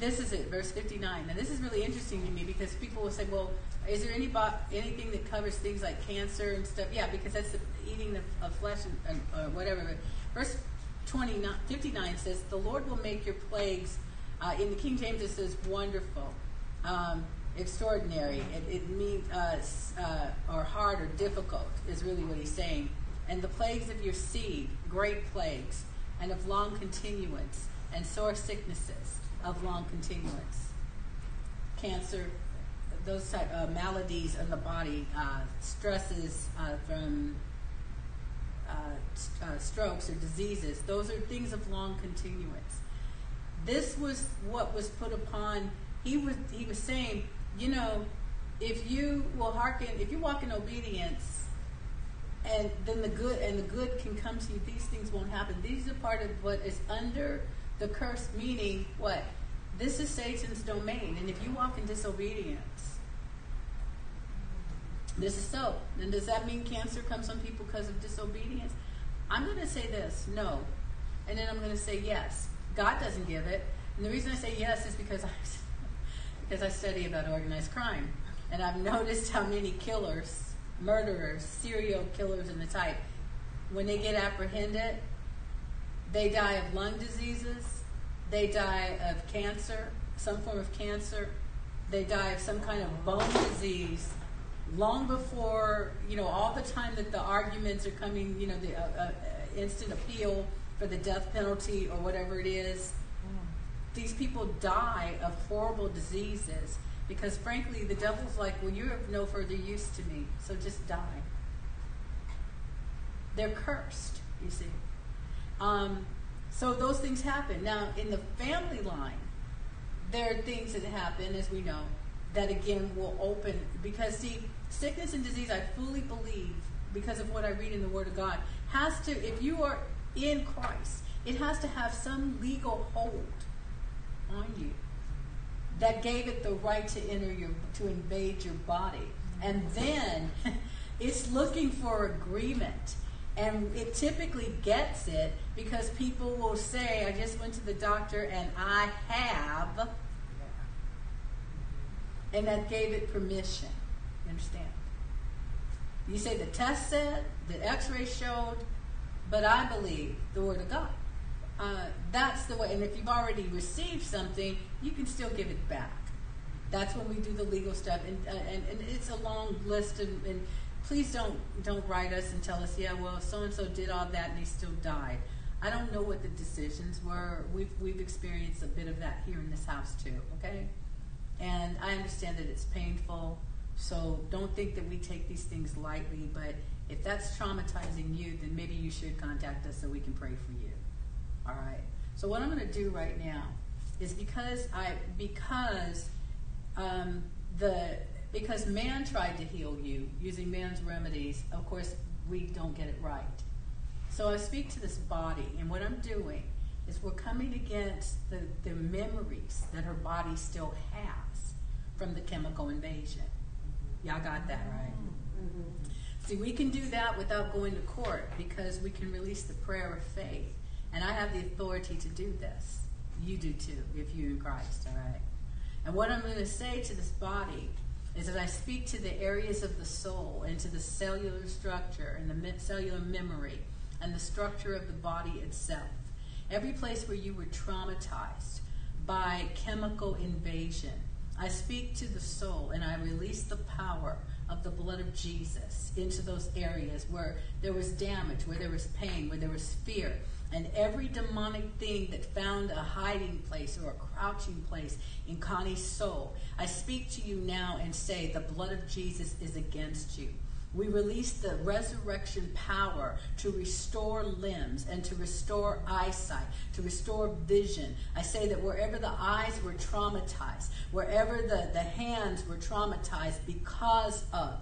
Speaker 1: this is it, verse 59. Now, this is really interesting to me because people will say, well, is there any bo- anything that covers things like cancer and stuff? Yeah, because that's the eating of, flesh and, or whatever. Verse 29, 59 says, the Lord will make your plagues, uh, in the King James it says wonderful, um, extraordinary. It, it means, uh, uh, or hard or difficult is really what he's saying. And the plagues of your seed, great plagues, and of long continuance, and sore sicknesses of long continuance. Cancer, those type uh, maladies in the body, uh, stresses uh, from uh, strokes or diseases. Those are things of long continuance. This was what was put upon. He was he was saying, you know, if you will hearken, if you walk in obedience, and then the good and the good can come to you. These things won't happen. These are part of what is under the curse. Meaning what? This is Satan's domain, and if you walk in disobedience, this is so. And does that mean cancer comes on people because of disobedience? I'm going to say this, no, and then I'm going to say yes. God doesn't give it, and the reason I say yes is because I [LAUGHS] because I study about organized crime, and I've noticed how many killers, murderers, serial killers, and the type, when they get apprehended, they die of lung diseases, they die of cancer, some form of cancer, they die of some kind of bone disease long before you know all the time that the arguments are coming you know the uh, uh, instant appeal for the death penalty or whatever it is these people die of horrible diseases because frankly the devil's like well you're of no further use to me so just die. They're cursed you see. Um, so those things happen. Now in the family line there are things that happen as we know that again will open because see sickness and disease i fully believe because of what i read in the word of god has to if you are in christ it has to have some legal hold on you that gave it the right to enter your to invade your body and then [LAUGHS] it's looking for agreement and it typically gets it because people will say i just went to the doctor and i have and that gave it permission. You understand? You say the test said, the x ray showed, but I believe the Word of God. Uh, that's the way. And if you've already received something, you can still give it back. That's when we do the legal stuff. And, uh, and, and it's a long list. And, and please don't, don't write us and tell us, yeah, well, so and so did all that and he still died. I don't know what the decisions were. We've, we've experienced a bit of that here in this house, too, okay? And I understand that it's painful, so don't think that we take these things lightly. But if that's traumatizing you, then maybe you should contact us so we can pray for you. All right. So what I'm going to do right now is because I because um, the because man tried to heal you using man's remedies. Of course, we don't get it right. So I speak to this body, and what I'm doing is we're coming against the, the memories that her body still has from the chemical invasion. Y'all got that right? Mm-hmm. See, we can do that without going to court because we can release the prayer of faith. And I have the authority to do this. You do too, if you're in Christ, all right? And what I'm going to say to this body is that I speak to the areas of the soul and to the cellular structure and the cellular memory and the structure of the body itself. Every place where you were traumatized by chemical invasion, I speak to the soul and I release the power of the blood of Jesus into those areas where there was damage, where there was pain, where there was fear. And every demonic thing that found a hiding place or a crouching place in Connie's soul, I speak to you now and say, the blood of Jesus is against you. We release the resurrection power to restore limbs and to restore eyesight, to restore vision. I say that wherever the eyes were traumatized, wherever the, the hands were traumatized because of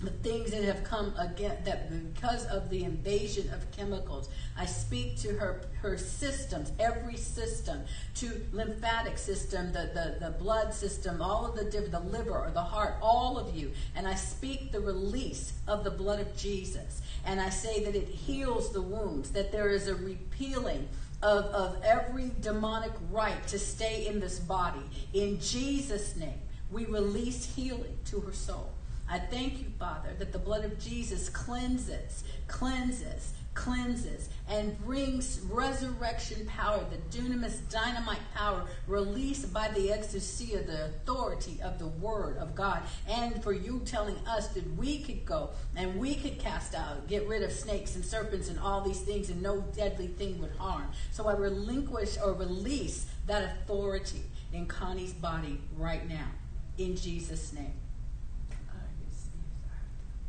Speaker 1: the things that have come again that because of the invasion of chemicals i speak to her her systems every system to lymphatic system the, the, the blood system all of the the liver or the heart all of you and i speak the release of the blood of jesus and i say that it heals the wounds that there is a repealing of, of every demonic right to stay in this body. In Jesus' name, we release healing to her soul. I thank you, Father, that the blood of Jesus cleanses, cleanses, cleanses, and brings resurrection power, the dunamis dynamite power released by the exousia, the authority of the word of God. And for you telling us that we could go and we could cast out, get rid of snakes and serpents and all these things, and no deadly thing would harm. So I relinquish or release that authority in Connie's body right now, in Jesus' name.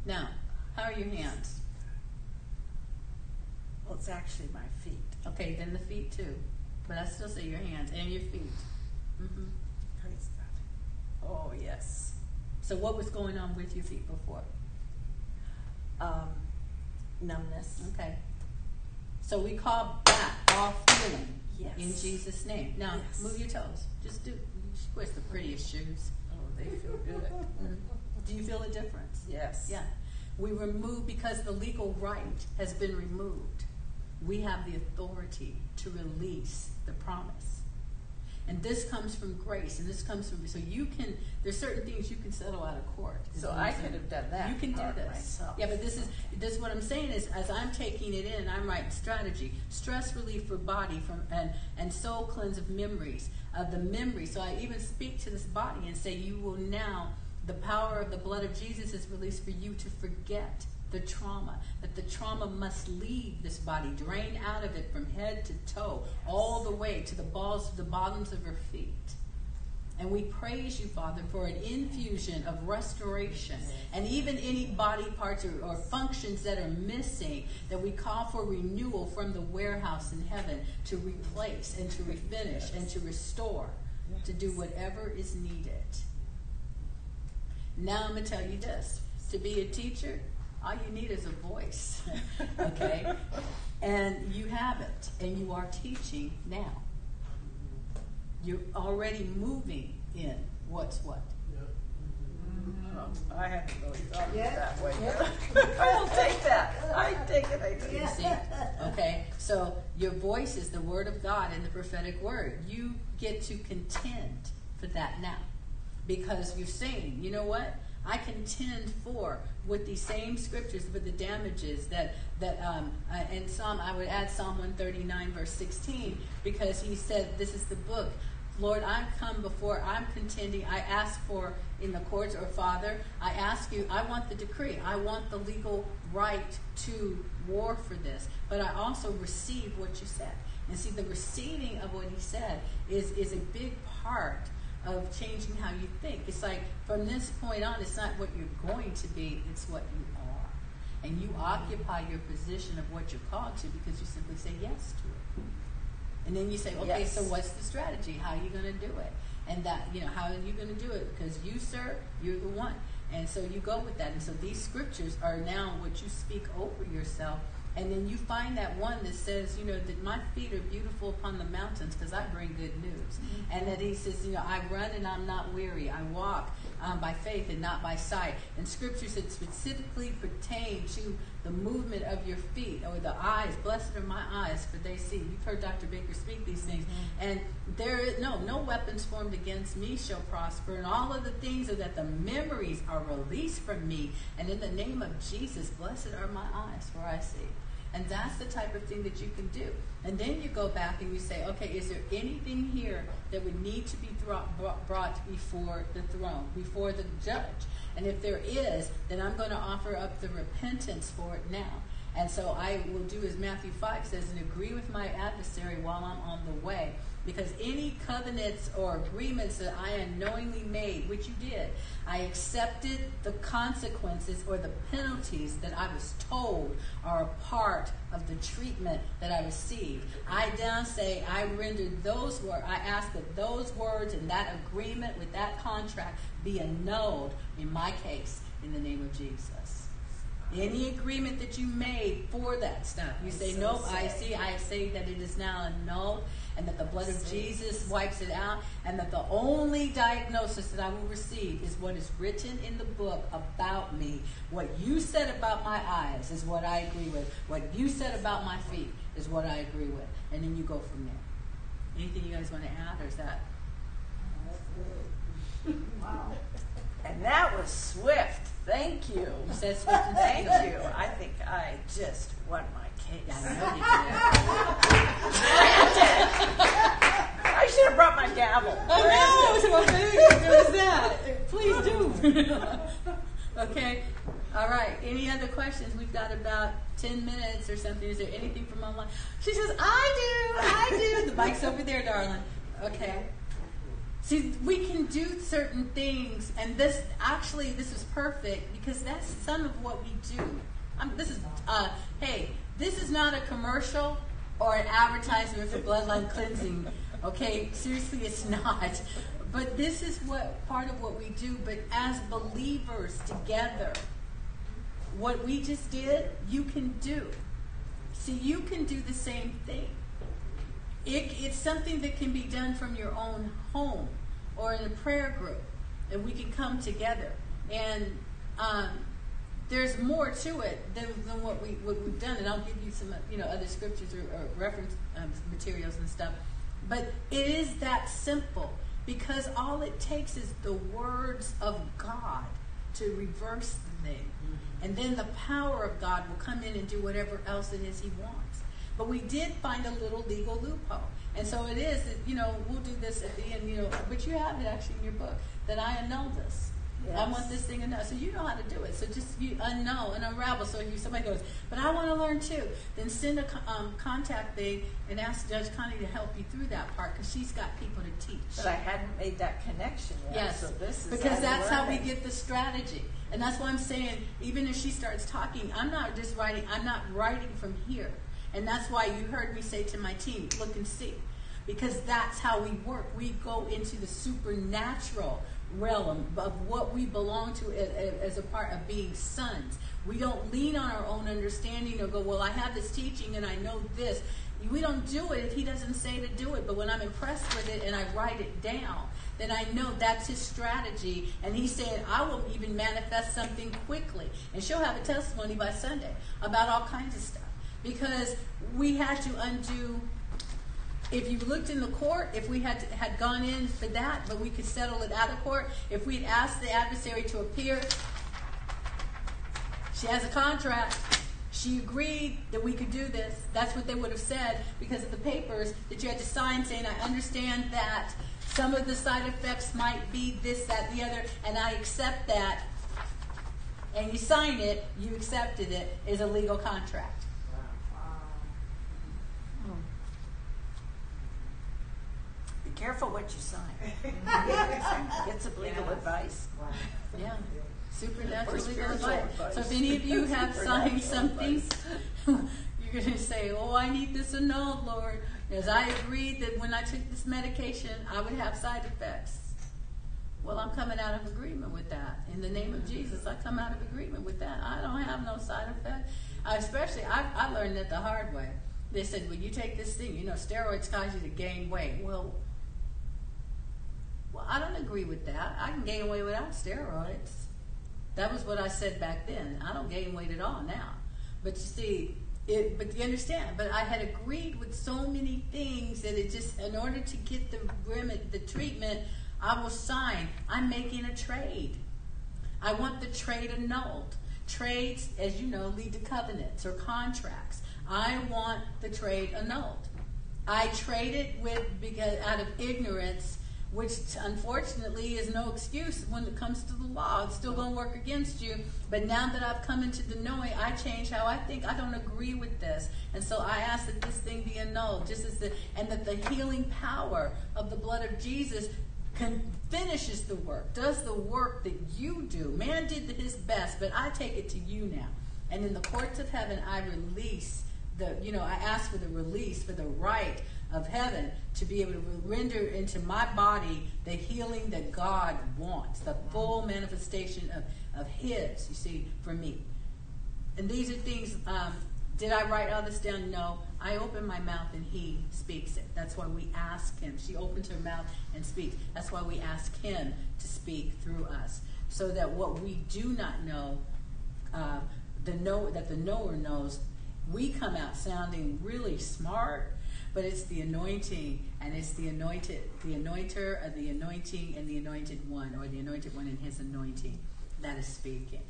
Speaker 1: Now, how are your hands?
Speaker 2: Well, it's actually my feet.
Speaker 1: Okay, then the feet too. But I still say your hands and your feet. hmm
Speaker 2: Praise God. Oh, yes.
Speaker 1: So, what was going on with your feet before?
Speaker 2: Um, numbness.
Speaker 1: Okay. So, we call back all feeling
Speaker 2: Yes.
Speaker 1: in Jesus' name. Now,
Speaker 2: Yes.
Speaker 1: move your toes. Just do. She wears the prettiest shoes.
Speaker 2: Oh, they feel good.
Speaker 1: Mhm. [LAUGHS] Do you feel a difference?
Speaker 2: yes.
Speaker 1: Yeah. We remove because the legal right has been removed. We have the authority to release the promise. And this comes from grace, and this comes from so you can. There's certain things you can settle out of court.
Speaker 2: So I could have done that
Speaker 1: You can do
Speaker 2: part
Speaker 1: this.
Speaker 2: myself.
Speaker 1: Yeah, but this is this is what I'm saying is as I'm taking it in, I'm writing strategy, stress relief for body from and and soul cleanse of memories of the memory. So I even speak to this body and say, you will now. The power of the blood of Jesus is released for you to forget the trauma. That the trauma must leave this body, drain out of it from head to toe, all the way to the balls, to the bottoms of her feet. And we praise you, Father, for an infusion of restoration and even any body parts or, or functions that are missing that we call for renewal from the warehouse in heaven to replace and to refinish and to restore, to do whatever is needed. Now I'm going to tell you this to be a teacher, all you need is a voice, [LAUGHS] okay? and you have it, and you are teaching now. You're already moving in what's what.
Speaker 2: Um, I hadn't really thought of it
Speaker 3: Yeah.
Speaker 2: that way. [LAUGHS] I will take that. I take it. I take it.
Speaker 1: see? Okay? So your voice is the word of God and the prophetic word. You get to contend for that now. Because you're saying, you know what? I contend for with these same scriptures for the damages that that um, uh, and Psalm I would add Psalm 139 verse 16 because he said this is the book Lord, I'm come before, I'm contending. I ask for in the courts, or Father, I ask you, I want the decree. I want the legal right to war for this. But I also receive what you said. And see, the receiving of what he said is, is a big part of changing how you think. It's like from this point on, it's not what you're going to be, it's what you are. And you occupy your position of what you're called to because you simply say yes to it. And then you say, okay,
Speaker 2: Yes.
Speaker 1: so what's the strategy? How are you going to do it? And that, you know, how are you going to do it? Because you, sir, you're the one. And so you go with that. And so these scriptures are now what you speak over yourself. And then you find that one that says, you know, that my feet are beautiful upon the mountains because I bring good news. And that he says, you know, I run and I'm not weary. I walk um, by faith and not by sight. And scriptures that specifically pertain to the movement of your feet or the eyes. Blessed are my eyes, for they see. You've heard Dr. Baker speak these things. And there is no, no weapons formed against me shall prosper. And all of the things are that the memories are released from me. And in the name of Jesus, blessed are my eyes, for I see. And that's the type of thing that you can do. And then you go back and you say, okay, is there anything here that would need to be brought, before the throne, before the judge? And if there is, then I'm going to offer up the repentance for it now. And so I will do as Matthew 5 says and agree with my adversary while I'm on the way. Because any covenants or agreements that I unknowingly made, which you did, I accepted the consequences or the penalties that I was told are a part of the treatment that I received. I now say I rendered those words, I ask that those words and that agreement with that contract be annulled in my case in the name of Jesus. Any agreement that you made for that stuff, you say,
Speaker 2: so
Speaker 1: nope, I see, I say that it is now annulled and that the blood of Jesus wipes it out and that the only diagnosis that I will receive is what is written in the book about me. What you said about my eyes is what I agree with. What you said about my feet is what I agree with, and then you go from there. Anything you guys want to add, or is that? [LAUGHS]
Speaker 6: Wow.
Speaker 2: And that was swift. Thank you.
Speaker 1: You said swift and
Speaker 2: Thank you. I think I just won my case.
Speaker 1: I know you did. [LAUGHS]
Speaker 2: I should have brought my gavel.
Speaker 1: I know. There was that. Please do. [LAUGHS] okay. All right. Any other questions? We've got about ten minutes or something. Is there anything from online? She says, "I do. I do." The mic's over there, darling. Okay. See, we can do certain things, and this actually this is perfect because that's some of what we do. Um, this is uh, hey, this is not a commercial or an advertisement for bloodline cleansing. Okay, seriously, it's not. But this is what part of what we do. But as believers together, what we just did, you can do. See, you can do the same thing. It, it's something that can be done from your own home or in a prayer group, and we can come together. And um, there's more to it than, than what we what we've done. And I'll give you some you know other scriptures or, or reference um, materials and stuff. But it is that simple because all it takes is the words of God to reverse the thing, and then the power of God will come in and do whatever else it is He wants. But we did find a little legal loophole. And so it is that, you know, we'll do this at the end, you know, but you have it actually in your book that I annul this. I want this thing annulled. So you know how to do it. So just you annul and unravel. So if you, somebody goes, but I want to learn too, then send a um, contact thing and ask Judge Connie to help you through that part because she's got people to teach.
Speaker 2: But I hadn't made that connection yet.
Speaker 1: Yes,
Speaker 2: So this is
Speaker 1: because that's how we get the strategy, and that's why I'm saying even if she starts talking, I'm not just writing. I'm not writing from here, and that's why you heard me say to my team, "Look and see," because that's how we work. We go into the supernatural realm of what we belong to as a part of being sons. We don't lean on our own understanding or go, "Well, I have this teaching and I know this." We don't do it if he doesn't say to do it. But when I'm impressed with it and I write it down, then I know that's his strategy. And he's saying, I will even manifest something quickly. And she'll have a testimony by Sunday about all kinds of stuff. Because we had to undo, if you looked in the court, if we had, had gone in for that, but we could settle it out of court, if we'd asked the adversary to appear, she has a contract. She agreed that we could do this. That's what they would have said because of the papers that you had to sign saying, I understand that some of the side effects might be this, that, the other, and I accept that. And you sign it, you accepted it, is a legal contract.
Speaker 2: Be careful what you sign. [LAUGHS] Get some legal
Speaker 3: Yes.
Speaker 2: advice.
Speaker 1: Yeah. Supernatural
Speaker 2: Or
Speaker 1: legal
Speaker 2: spiritual
Speaker 1: advice.
Speaker 2: advice.
Speaker 1: So if any of you have [LAUGHS] signed
Speaker 2: Supernatural
Speaker 1: something, [LAUGHS] you're going to say, Oh, I need this annulled, Lord. As I agreed that when I took this medication, I would have side effects. Well, I'm coming out of agreement with that. In the name of Jesus, I come out of agreement with that. I don't have no side effect. I, especially, I, I learned that the hard way. They said, when you take this thing, you know, steroids cause you to gain weight. Well, well, I don't agree with that. I can gain weight without steroids. That was what I said back then. I don't gain weight at all now. But you see, it, but you understand. But I had agreed with so many things that it just, in order to get the the treatment, I will sign. I'm making a trade. I want the trade annulled. Trades, as you know, lead to covenants or contracts. I want the trade annulled. I traded with because out of ignorance, which unfortunately is no excuse when it comes to the law. It's still going to work against you. But now that I've come into the knowing, I change how I think. I don't agree with this, and so I ask that this thing be annulled, just as the and that the healing power of the blood of Jesus can, finishes the work, does the work that you do. Man did his best, but I take it to you now. And in the courts of heaven, I release the, you know, I ask for the release, for the right of heaven to be able to render into my body the healing that God wants, the full manifestation of, of His, you see, for me. And these are things, um, did I write all this down? No. I open my mouth and He speaks it. That's why we ask Him. She opens her mouth and speaks. That's why we ask Him to speak through us. So that what we do not know, uh, the know that the knower knows, we come out sounding really smart, but it's the anointing and it's the anointed, the anointer of the anointing and the anointed one, or the anointed one and his anointing that is speaking.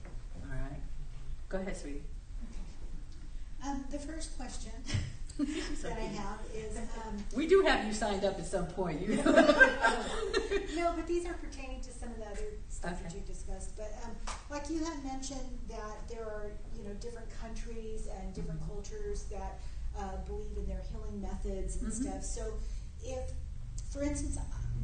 Speaker 1: All right? Go ahead, sweetie.
Speaker 6: Um, the first question [LAUGHS] that I have is, um,
Speaker 1: We do have you signed up at some point. You know? [LAUGHS]
Speaker 6: no, but these are pertaining to some of the other stuff that you discussed. But um, like you had mentioned that there are, you know, different countries and different cultures that uh, believe in their healing methods and
Speaker 1: Mhm.
Speaker 6: stuff. So if, for instance,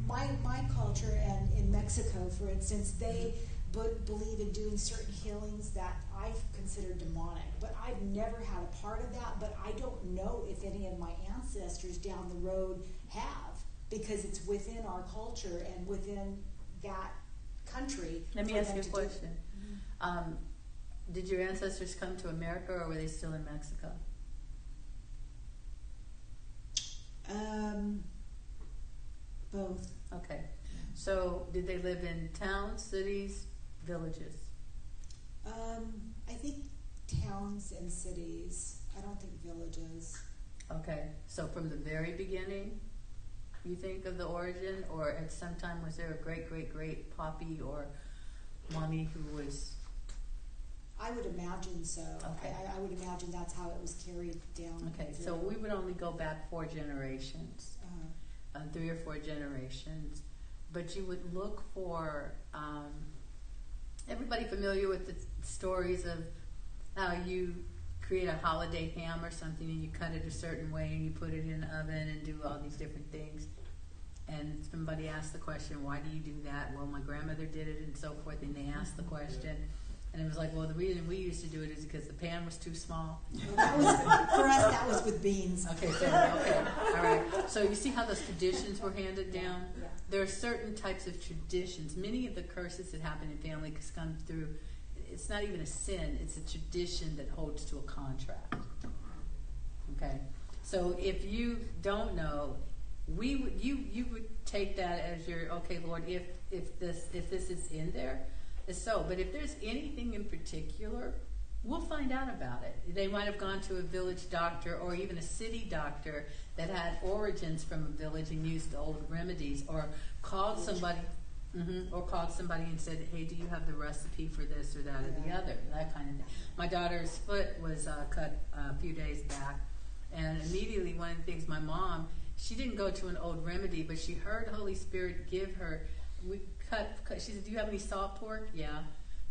Speaker 6: my my culture and in Mexico, for instance, they b- believe in doing certain healings that I consider demonic. But I've never had a part of that. But I don't know if any of my ancestors down the road have, because it's within our culture and within that country.
Speaker 1: Let me ask you a question. Um, did your ancestors come to America or were they still in Mexico?
Speaker 5: Um, both.
Speaker 1: Okay. So did they live in towns, cities, villages?
Speaker 5: Um, I think towns and cities. I don't think villages.
Speaker 1: Okay. So from the very beginning, you think of the origin, or at some time was there a great, great, great poppy or mommy who was
Speaker 5: I would imagine so.
Speaker 1: Okay.
Speaker 5: I, I would imagine that's how it was carried down.
Speaker 1: okay?
Speaker 5: through.
Speaker 1: So we would only go back four generations.
Speaker 5: Uh,
Speaker 1: uh, three or four generations, but you would look for um, everybody familiar with the stories of how you create a holiday ham or something and you cut it a certain way and you put it in the oven and do all these different things. And somebody asked the question, why do you do that? Well, my grandmother did it and so forth. And they asked the question. And it was like, well, the reason we used to do it is because the pan was too small.
Speaker 5: that was for us. That was with beans.
Speaker 1: Okay, so, okay, all right. So you see how those traditions were handed down?
Speaker 6: Yeah.
Speaker 1: There are certain types of traditions. Many of the curses that happen in family come through. It's not even a sin; it's a tradition that holds to a contract. Okay, so if you don't know, we would you you would take that as your okay, Lord. If if this if this is in there, so. But if there's anything in particular, we'll find out about it. They might have gone to a village doctor or even a city doctor that had origins from a village and used old remedies, or called somebody, hmm or called somebody and said, "Hey, do you have the recipe for this or that or the other?" That kind of thing. My daughter's foot was uh, cut uh, a few days back, and immediately one of the things my mom, she didn't go to an old remedy, but she heard Holy Spirit give her. We cut. cut she said, "Do you have any salt pork?" Yeah.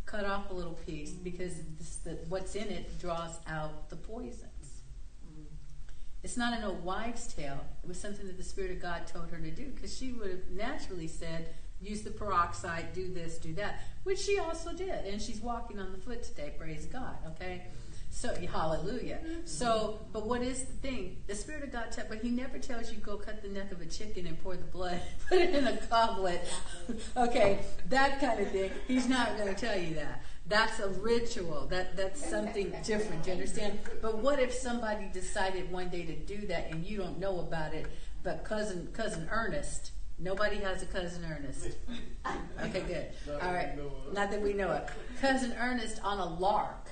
Speaker 1: Cut off a little piece because this, the, what's in it draws out the poisons. Mm-hmm. It's not an old wives' tale. It was something that the Spirit of God told her to do because she would have naturally said, use the peroxide, do this, do that, which she also did. And she's walking on the foot today, praise God, okay? So, hallelujah. So, but what is the thing? The Spirit of God, but He never tells you go cut the neck of a chicken and pour the blood, put it in a goblet. [LAUGHS] okay, that kind of thing. He's not going to tell you that. That's a ritual. That that's something different. Do you understand? But what if somebody decided one day to do that and you don't know about it? But cousin cousin Ernest, nobody has a cousin Ernest. [LAUGHS] Okay, good. All right, not that we know it. Cousin Ernest on a lark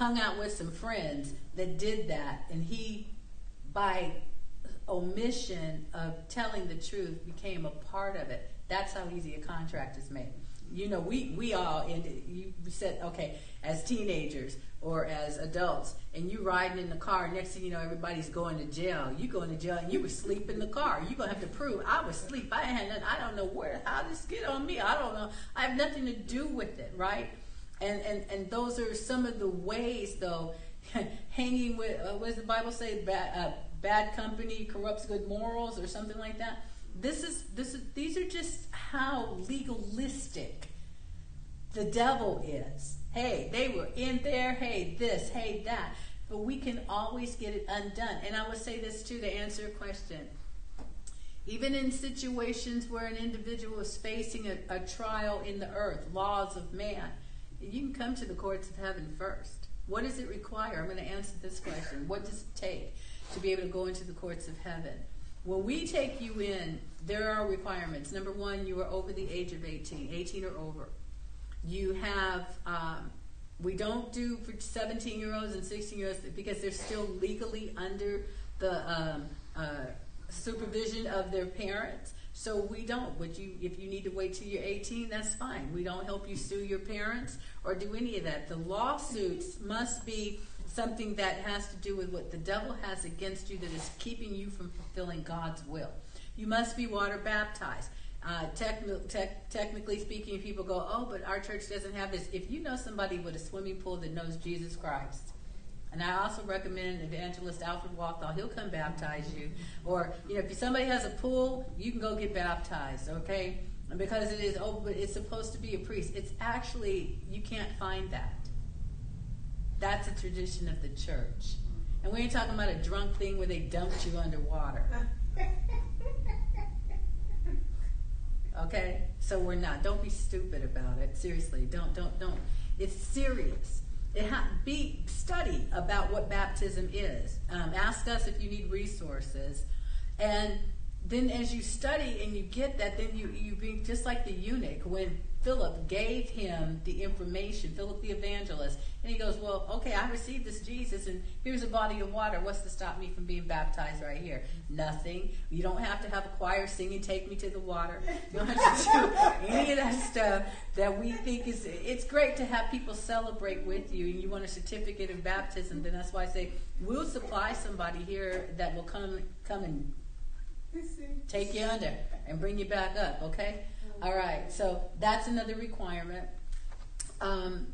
Speaker 1: hung out with some friends that did that, and he, by omission of telling the truth, became a part of it. That's how easy a contract is made. You know, we we all you said okay as teenagers or as adults, and you riding in the car. Next thing you know, everybody's going to jail. You going to jail, and you were asleep in the car. You gonna have to prove I was asleep. I had nothing, I don't know where how this get on me. I don't know. I have nothing to do with it, right? And and and those are some of the ways though. [LAUGHS] hanging with uh, what does the Bible say? Bad uh, bad company corrupts good morals, or something like that. This is this is these are just how legalistic the devil is. Hey, they were in there. Hey, this. Hey, that. But we can always get it undone. And I would say this too to answer a question. Even in situations where an individual is facing a, a trial in the earth, laws of man, you can come to the courts of heaven first. What does it require? I'm going to answer this question. What does it take to be able to go into the courts of heaven? When we take you in, there are requirements. Number one, you are over the age of 18, 18 or over. You have um, We don't do for 17 year olds and 16 year olds because they're still legally under the um, uh, supervision of their parents. So we don't. Would you, if you need to wait till you're 18, that's fine. We don't help you sue your parents or do any of that. The lawsuits must be something that has to do with what the devil has against you that is keeping you from fulfilling God's will. You must be water baptized. Uh, techni- tech- technically speaking, people go, oh, but our church doesn't have this. If you know somebody with a swimming pool that knows Jesus Christ, and I also recommend evangelist Alfred Walthall. He'll come baptize you. Or, you know, if somebody has a pool, you can go get baptized, okay? Because it is open, it's supposed to be a priest. It's actually, you can't find that. That's a tradition of the church. And we ain't talking about a drunk thing where they dumped you underwater. [LAUGHS] Okay? So we're not. Don't be stupid about it. Seriously. Don't, don't, don't. It's serious. Be study about what baptism is. Um, ask us if you need resources, and then as you study and you get that, then you you be just like the eunuch when Philip gave him the information, Philip the evangelist, and he goes, Well, okay, I received this Jesus, and here's a body of water. What's to stop me from being baptized right here? Nothing. You don't have to have a choir singing, Take Me to the Water. You don't have to do any of that stuff that we think is. It's great to have people celebrate with you, and you want a certificate of baptism, then that's why I say, We'll supply somebody here that will come, come and take you under and bring you back up, okay? All right, so that's another requirement. Um,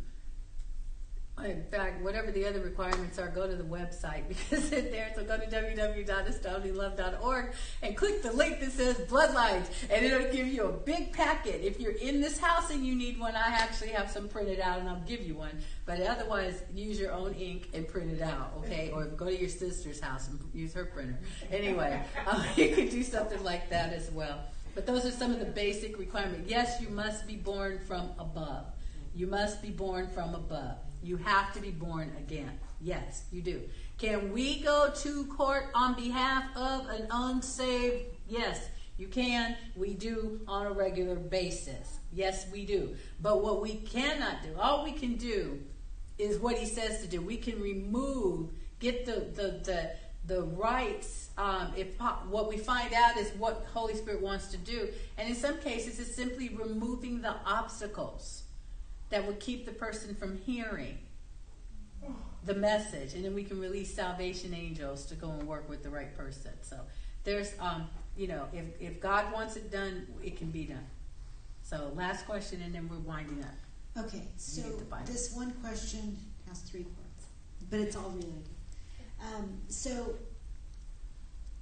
Speaker 1: in fact, whatever the other requirements are, go to the website [LAUGHS] because it's there. So go to www.astoundinglove.org and click the link that says Bloodlines, and it'll give you a big packet. If you're in this house and you need one, I actually have some printed out, and I'll give you one. But otherwise, use your own ink and print it out, okay? Or go to your sister's house and use her printer. Anyway, um, [LAUGHS] you could do something like that as well. But those are some of the basic requirements. Yes, you must be born from above. You must be born from above. You have to be born again. Yes, you do. Can we go to court on behalf of an unsaved? Yes, you can. We do on a regular basis. Yes, we do. But what we cannot do, all we can do is what he says to do. We can remove, get the the the, the rights. Um, if what we find out is what Holy Spirit wants to do, and in some cases, it's simply removing the obstacles that would keep the person from hearing the message, and then we can release salvation angels to go and work with the right person. So there's, um, you know, if if God wants it done, it can be done. So last question, and then we're winding up.
Speaker 5: Okay, so
Speaker 1: get the Bible.
Speaker 5: this one question has three parts, but it's all related. Um, so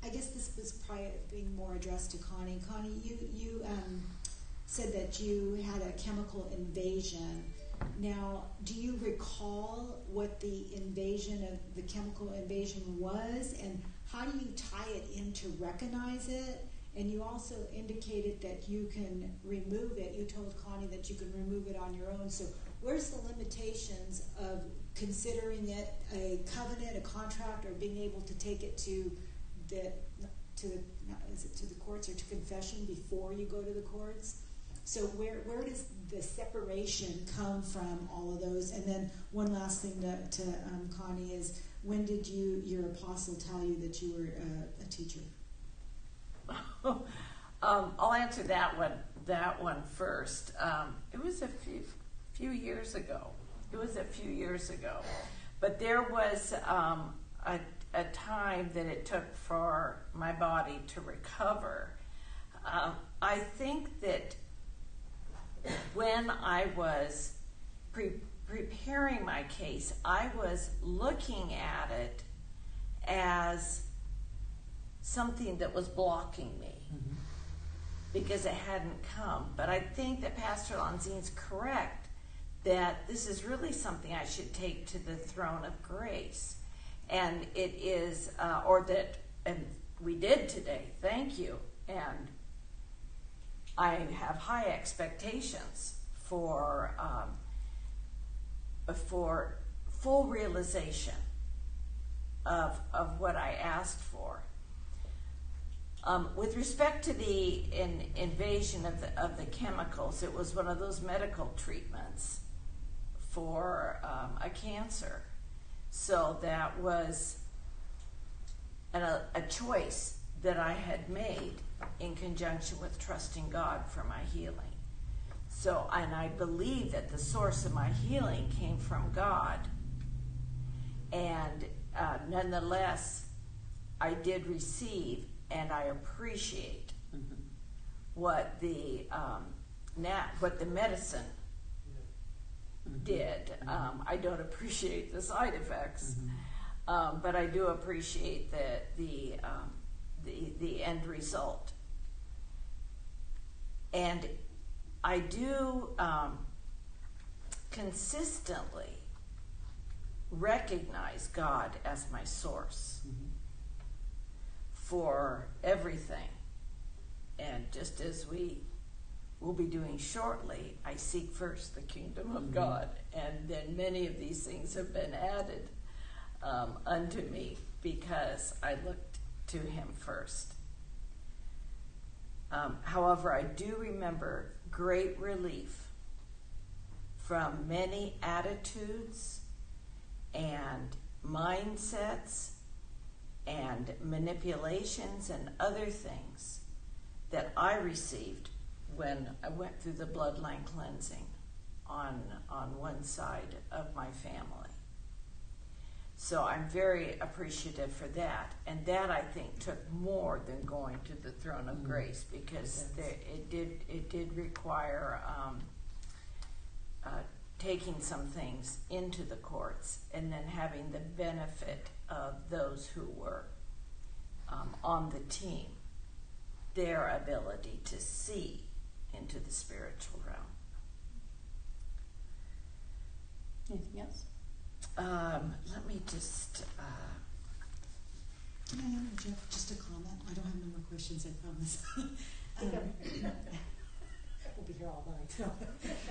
Speaker 5: I guess this was probably being more addressed to Connie. Connie, you you um, said that you had a chemical invasion. Now, do you recall what the invasion of the chemical invasion was, and how do you tie it in to recognize it? And you also indicated that you can remove it. You told Connie that you can remove it on your own. So, where's the limitations of considering it a covenant, a contract, or being able to take it to the to the is it to the courts or to confession before you go to the courts? So where where does the separation come from all of those? And then one last thing to, to um, Connie is when did you your apostle tell you that you were uh, a teacher? [LAUGHS]
Speaker 2: um, I'll answer that one. That one first. Um, it was a few few years ago. It was a few years ago, but there was um, a a time that it took for my body to recover. Um, I think that when I was pre- preparing my case, I was looking at it as something that was blocking me because it hadn't come. But I think that Pastor Lanzine's correct that this is really something I should take to the throne of grace. And it is, uh, or that, and we did today, thank you. And I have high expectations for um, for full realization of of what I asked for. Um, with respect to the in, invasion of the of the chemicals, it was one of those medical treatments for um, a cancer. So that was an, a, a choice that I had made in conjunction with trusting God for my healing. So, and I believe that the source of my healing came from God. And uh, nonetheless, I did receive and I appreciate what the um, nat- what the medicine did. Um, I don't appreciate the side effects, um, but I do appreciate the the um, the the end result. And I do um, consistently recognize God as my source for everything. And just as we will be doing shortly, I seek first the kingdom of God, and then many of these things have been added um, unto me because I looked to Him first. Um, however, I do remember great relief from many attitudes and mindsets and manipulations and other things that I received when I went through the bloodline cleansing on on one side of my family. So I'm very appreciative for that, and that I think took more than going to the throne of grace because there, it did it did require um, uh, taking some things into the courts and then having the benefit of those who were um, on the team, their ability to see into the spiritual realm.
Speaker 1: Anything else?
Speaker 2: Um, let me just. Uh,
Speaker 5: Can I interject just a comment? I don't have no more questions, I promise. Um, [LAUGHS] We'll be here all night.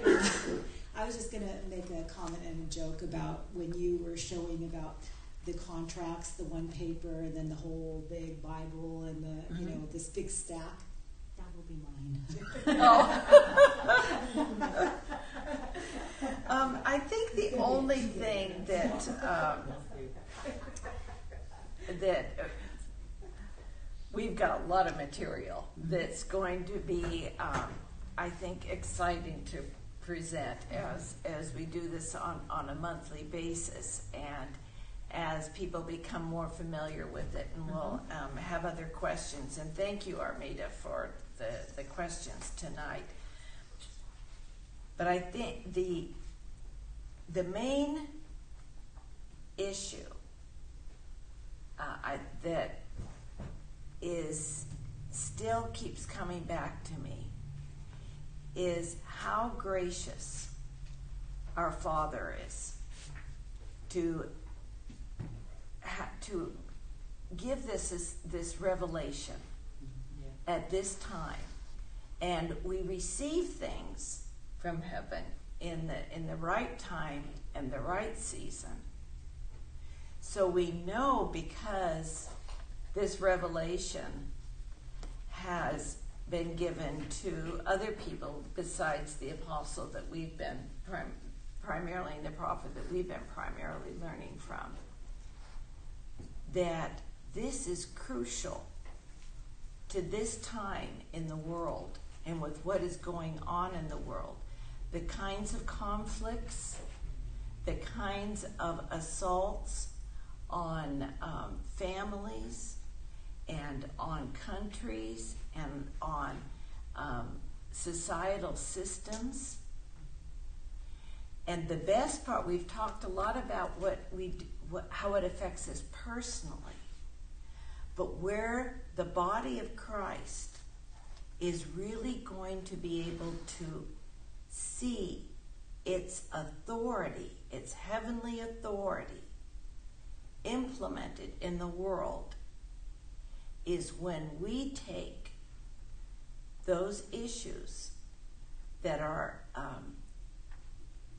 Speaker 5: [LAUGHS] I was just gonna make a comment and a joke about when you were showing about the contracts, the one paper, and then the whole big Bible and the, you know, this big stack. Will be mine.
Speaker 2: oh. [LAUGHS] um, I think the only thing that um, that uh, we've got a lot of material that's going to be, um, I think, exciting to present as as we do this on on a monthly basis and as people become more familiar with it and we'll um, have other questions and thank you armida for the, the questions tonight. But i think the the main issue uh, I, that is still keeps coming back to me is how gracious our father is to to give this this, this revelation at this time. And we receive things from heaven in the in the right time and the right season. So we know because this revelation has been given to other people besides the apostle that we've been prim- primarily the prophet that we've been primarily learning from that this is crucial to this time in the world and with what is going on in the world the kinds of conflicts the kinds of assaults on um, families and on countries and on um, societal systems. And the best part, we've talked a lot about what we, what, how it affects us personally, but where the body of Christ is really going to be able to see its authority, its heavenly authority, implemented in the world is when we take those issues that are um,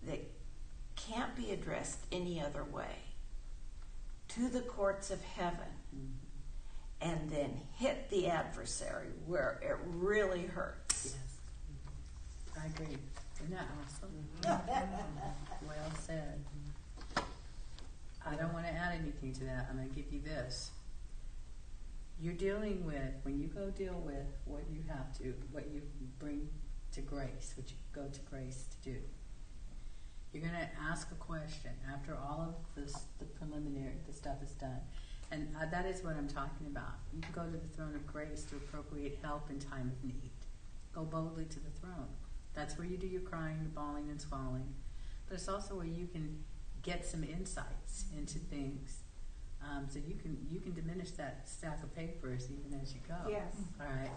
Speaker 2: that can't be addressed any other way to the courts of heaven and then hit the adversary where it really hurts Yes. Mm-hmm.
Speaker 1: I agree. Isn't that awesome? Mm-hmm. Well said. I don't want to add anything to that. I'm going to give you this. You're dealing with, when you go deal with what you have to, what you bring to grace, what you go to grace to do, you're going to ask a question after all of this, the preliminary, the stuff is done. And uh, that is what I'm talking about. You can go to the throne of grace to appropriate help in time of need. Go boldly to the throne. That's where you do your crying, your bawling, and swallowing. But it's also where you can get some insights into things. Um, so you can you can diminish that stack of papers even as you go.
Speaker 6: Yes.
Speaker 1: All right.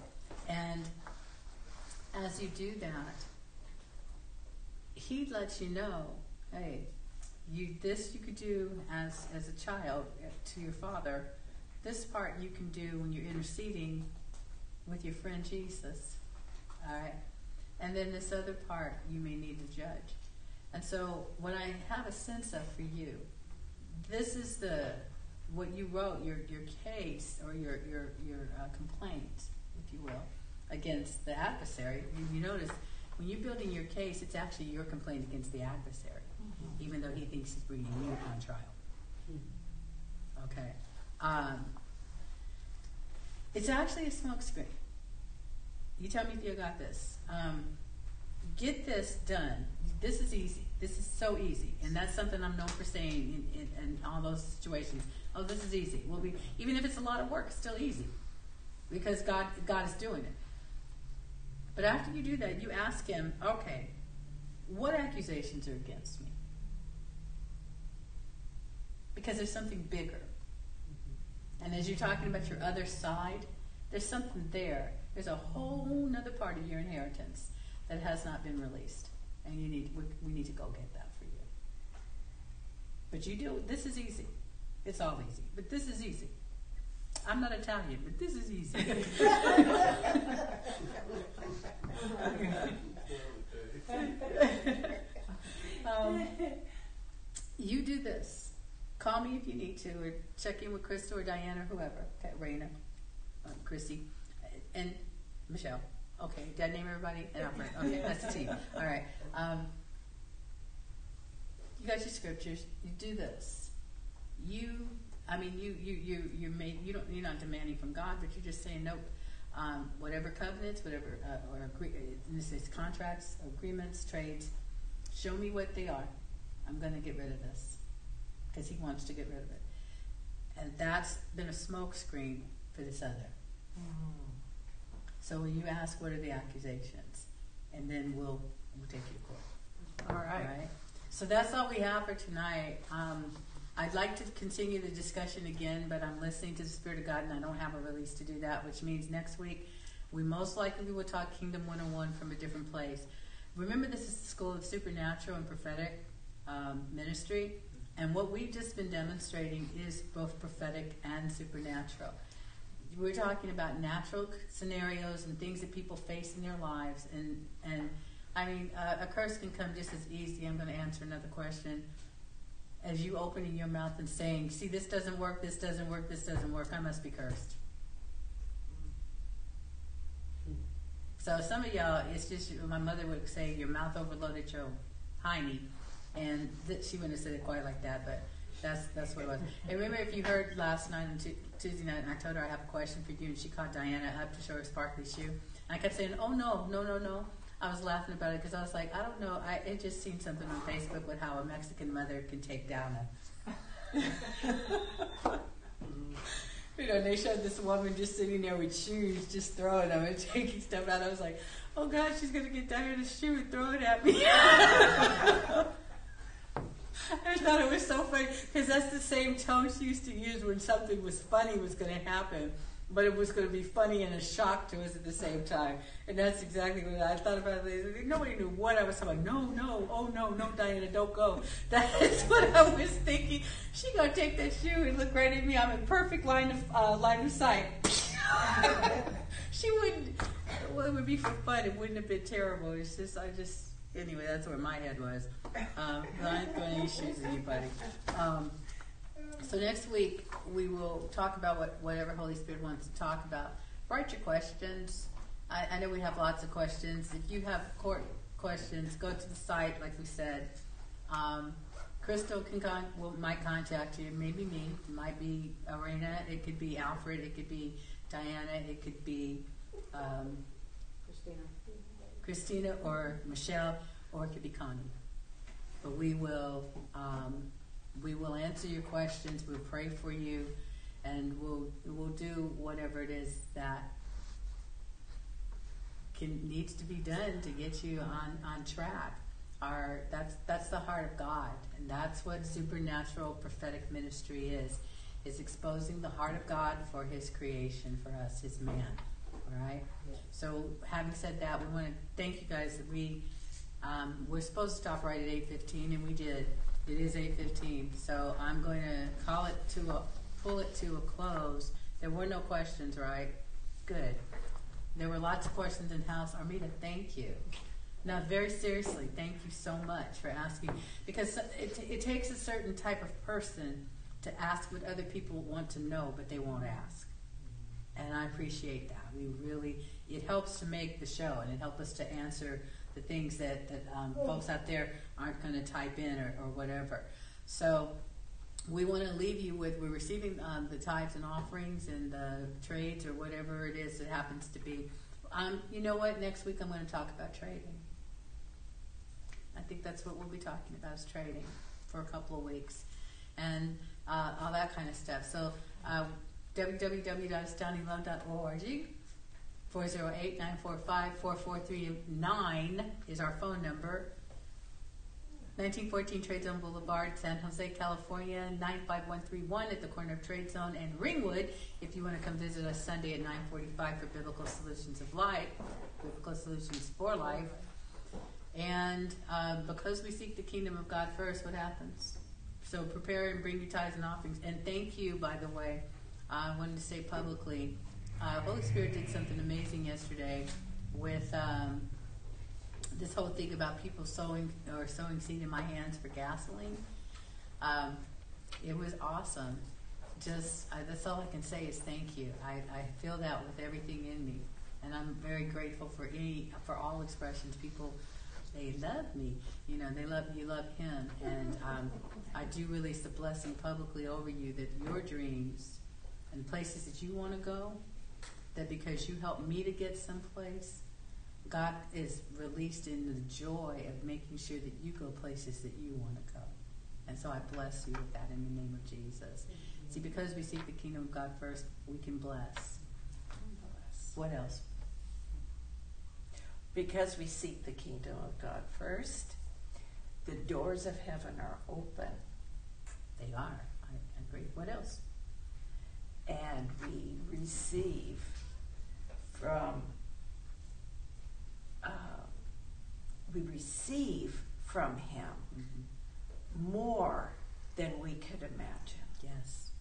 Speaker 1: And as you do that, he lets you know, hey, you this you could do as as a child uh, to your father. This part you can do when you're interceding with your friend Jesus. All right. And then this other part you may need to judge. And so what I have a sense of for you, this is the what you wrote, your your case or your your your uh, complaint, if you will, against the adversary. You, you notice when you're building your case, it's actually your complaint against the adversary, even though he thinks he's bringing you on trial. Okay. Um, it's actually a smokescreen. You tell me if you got this. Um, get this done. This is easy. This is so easy, and that's something I'm known for saying in, in, in all those situations. Oh, this is easy. Well, we, even if it's a lot of work, it's still easy because God God is doing it. But after you do that, you ask Him, okay, what accusations are against me? Because there's something bigger. And as you're talking about your other side, there's something there. There's a whole other part of your inheritance that has not been released. And you need we, we need to go get that for you. But you do this is easy. It's all easy. But this is easy. I'm not Italian, but this is easy. [LAUGHS] [LAUGHS] [LAUGHS] um, you do this. Call me if you need to, or check in with Crystal or Diana or whoever. Okay, Raina, uh, Chrissy, and Michelle. Okay, did I name everybody? And Alfred. Okay, that's the team. [LAUGHS] All right. Um, you got your scriptures. You do this. You, I mean, you, you, you, you made. You don't. You're not demanding from God, but you're just saying, nope. Um, whatever covenants, whatever, uh, or agree, this case, contracts, agreements, trades. Show me what they are. I'm going to get rid of this because He wants to get rid of it, and that's been a smokescreen for this other. So when you ask, what are the accusations? And then we'll, we'll take you to court.
Speaker 2: All right.
Speaker 1: Alright? So that's all we have for tonight. Um, I'd like to continue the discussion again, but I'm listening to the Spirit of God and I don't have a release to do that, which means next week we most likely will talk Kingdom 101 from a different place. Remember, this is the School of Supernatural and Prophetic um, Ministry, and what we've just been demonstrating is both prophetic and supernatural. We're talking about natural scenarios and things that people face in their lives. And and i mean uh, a curse can come just as easy. I'm going to answer another question. As you opening your mouth and saying see this doesn't work this doesn't work this doesn't work. I must be cursed. So some of y'all it's just my mother would say your mouth overloaded your hiney and th- she wouldn't have said it quite like that but that's that's what it was. And remember, if you heard last night on t- Tuesday night, and I told her I have a question for you, and she called Diana up to show her sparkly shoe. And I kept saying, "Oh no, no, no, no." I was laughing about it because I was like, I don't know. I had just seen something on Facebook with how a Mexican mother can take down a. [LAUGHS] you know, and they showed this woman just sitting there with shoes, just throwing them and [LAUGHS] taking stuff out. I was like, oh God, she's gonna get Diana's shoe and throw it at me. [LAUGHS] I thought it was so funny because that's the same tone she used to use when something was funny was going to happen, but it was going to be funny and a shock to us at the same time. And that's exactly what I thought about. It. Nobody knew what I was talking. No, no, oh no, no, Diana, don't go. [LAUGHS] That is what I was thinking. She gonna take that shoe and look right at me. I'm in perfect line of uh, line of sight. [LAUGHS] she wouldn't. Well, it would be for fun. It wouldn't have been terrible. It's just I just anyway, that's where my head was. Um, I ain't throwing any shoes at anybody. Um, so next week we will talk about what whatever Holy Spirit wants to talk about. Write your questions. I, I know we have lots of questions. If you have court questions, go to the site, like we said. Um, Crystal can con- will, might contact you, maybe me, it might be Arena, it could be Alfred, it could be Diana, it could be um,
Speaker 3: Christina.
Speaker 1: Christina or Michelle, or it could be Connie. But we will, um, we will answer your questions, we'll pray for you, and we'll, we'll do whatever it is that can, needs to be done to get you on, on track. Our, that's, that's the heart of God, and that's what supernatural prophetic ministry is, is exposing the heart of God for His creation, for us, His man, all right? So, having said that, we want to thank you guys we um, we're supposed to stop right at eight fifteen, and we did. It is eight fifteen, so I'm going to call it to a pull it to a close. There were no questions, right? Good. There were lots of questions in house. Armida, thank you. Now, very seriously, thank you so much for asking because it, it takes a certain type of person to ask what other people want to know, but they won't ask and I appreciate that. We really, it helps to make the show, and it helps us to answer the things that, that um, folks out there aren't going to type in or, or whatever. So we want to leave you with we're receiving um, the tithes and offerings and the trades or whatever it is that happens to be. Um, you know what? Next week I'm going to talk about trading. I think that's what we'll be talking about is trading for a couple of weeks and uh, all that kind of stuff. So uh, www.astoundinglove.org 408-945-4439 is our phone number. 1914 Trade Zone Boulevard, San Jose, California 95131 at the corner of Trade Zone and Ringwood. If you want to come visit us Sunday at 9:45 for Biblical Solutions of Life, Biblical Solutions for Life. And uh, because we seek the kingdom of God first, what happens? So prepare and bring your tithes and offerings. And thank you, by the way. I wanted to say publicly, uh, Holy Spirit did something amazing yesterday with um, this whole thing about people sowing or sowing seed in my hands for gasoline. Um, it was awesome. Just I, that's all I can say is thank you. I, I feel that with everything in me, and I'm very grateful for any for all expressions. People they love me. You know, they love you, love him, and um, I do release the blessing publicly over you that your dreams and places that you want to go, that because you helped me to get someplace, God is released in the joy of making sure that you go places that you want to go. And so I bless you with that in the name of Jesus. See, because we seek the kingdom of God first, we can bless. What else?
Speaker 2: Because we seek the kingdom of God first, the doors of heaven are open
Speaker 1: They are. I agree. What else?
Speaker 2: and we receive from uh, we receive from him
Speaker 1: Mm-hmm.
Speaker 2: more than we could imagine.
Speaker 1: Yes.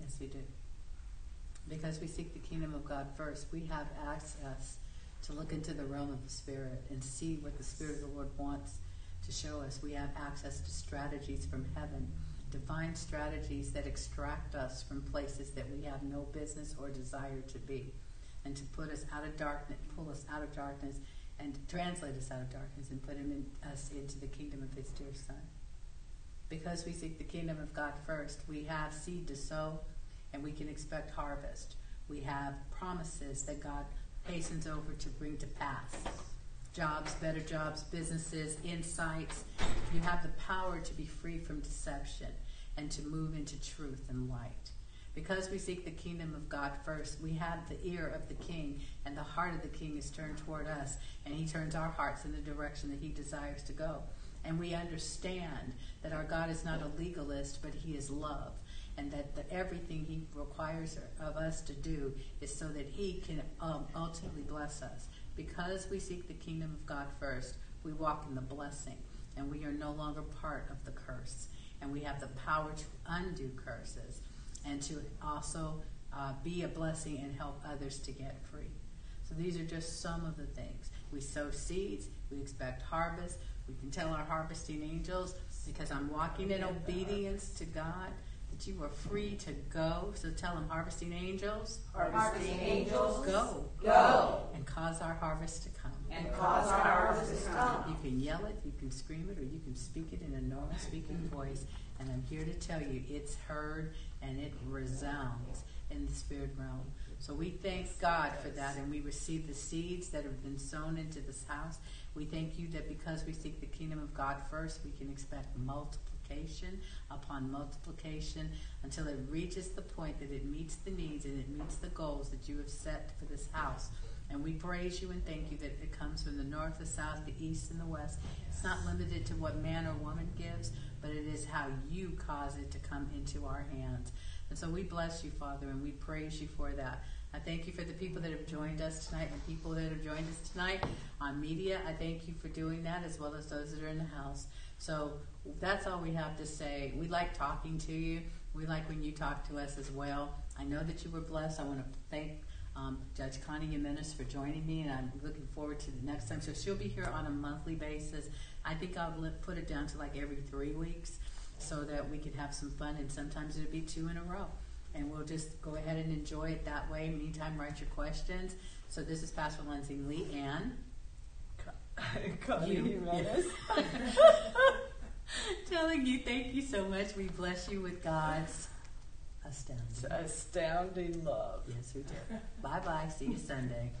Speaker 1: Yes, we do. Because we seek the kingdom of God first, we have access to look into the realm of the Spirit and see what the Spirit of the Lord wants to show us. We have access to strategies from heaven, divine strategies that extract us from places that we have no business or desire to be, and to put us out of darkness, pull us out of darkness, and translate us out of darkness and put him in, us into the kingdom of His dear Son because we seek the kingdom of God first, we have seed to sow and we can expect harvest. We have promises that God hastens over to bring to pass. Jobs, better jobs, businesses, insights. You have the power to be free from deception and to move into truth and light. Because we seek the kingdom of God first, we have the ear of the king, and the heart of the king is turned toward us, and he turns our hearts in the direction that he desires to go and we understand that our God is not a legalist, but He is love, and that the, everything He requires of us to do is so that He can um, ultimately bless us. Because we seek the kingdom of God first, we walk in the blessing, and we are no longer part of the curse, and we have the power to undo curses, and to also uh, be a blessing and help others to get free. So these are just some of the things. We sow seeds, we expect harvest. We can tell our harvesting angels, because I'm walking in obedience to God, that you are free to go. So tell them, harvesting angels,
Speaker 2: Harvesting angels,
Speaker 1: go
Speaker 2: go
Speaker 1: and cause our harvest to come.
Speaker 7: And
Speaker 2: cause our harvest to come.
Speaker 1: You can yell it, you can scream it, or you can speak it in a normal speaking voice. And I'm here to tell you, it's heard and it resounds in the spirit realm. So we thank God for that, and we receive the seeds that have been sown into this house. We thank you that because we seek the kingdom of God first, we can expect multiplication upon multiplication until it reaches the point that it meets the needs and it meets the goals that you have set for this house. And we praise you and thank you that it comes from the north, the south, the east, and the west. It's not limited to what man or woman gives, but it is how you cause it to come into our hands. And so we bless you, Father, and we praise you for that. I thank you for the people that have joined us tonight and people that have joined us tonight on media. I thank you for doing that as well as those that are in the house. So that's all we have to say. We like talking to you. We like when you talk to us as well. I know that you were blessed. I want to thank um, Judge Connie Jimenez for joining me, and I'm looking forward to the next time. So she'll be here on a monthly basis. I think I'll li- put it down to like every three weeks so that we could have some fun, and sometimes it'll be two in a row. And we'll just go ahead and enjoy it that way. Meantime, write your questions. So this is Pastor Lindsay Lee Ann. [LAUGHS]
Speaker 2: Connie
Speaker 1: You.
Speaker 2: Jimenez. [LAUGHS]
Speaker 1: Telling you, thank you so much. We bless you with God's astounding.
Speaker 2: Astounding love.
Speaker 1: Yes, we do. Bye bye. See you Sunday. [LAUGHS]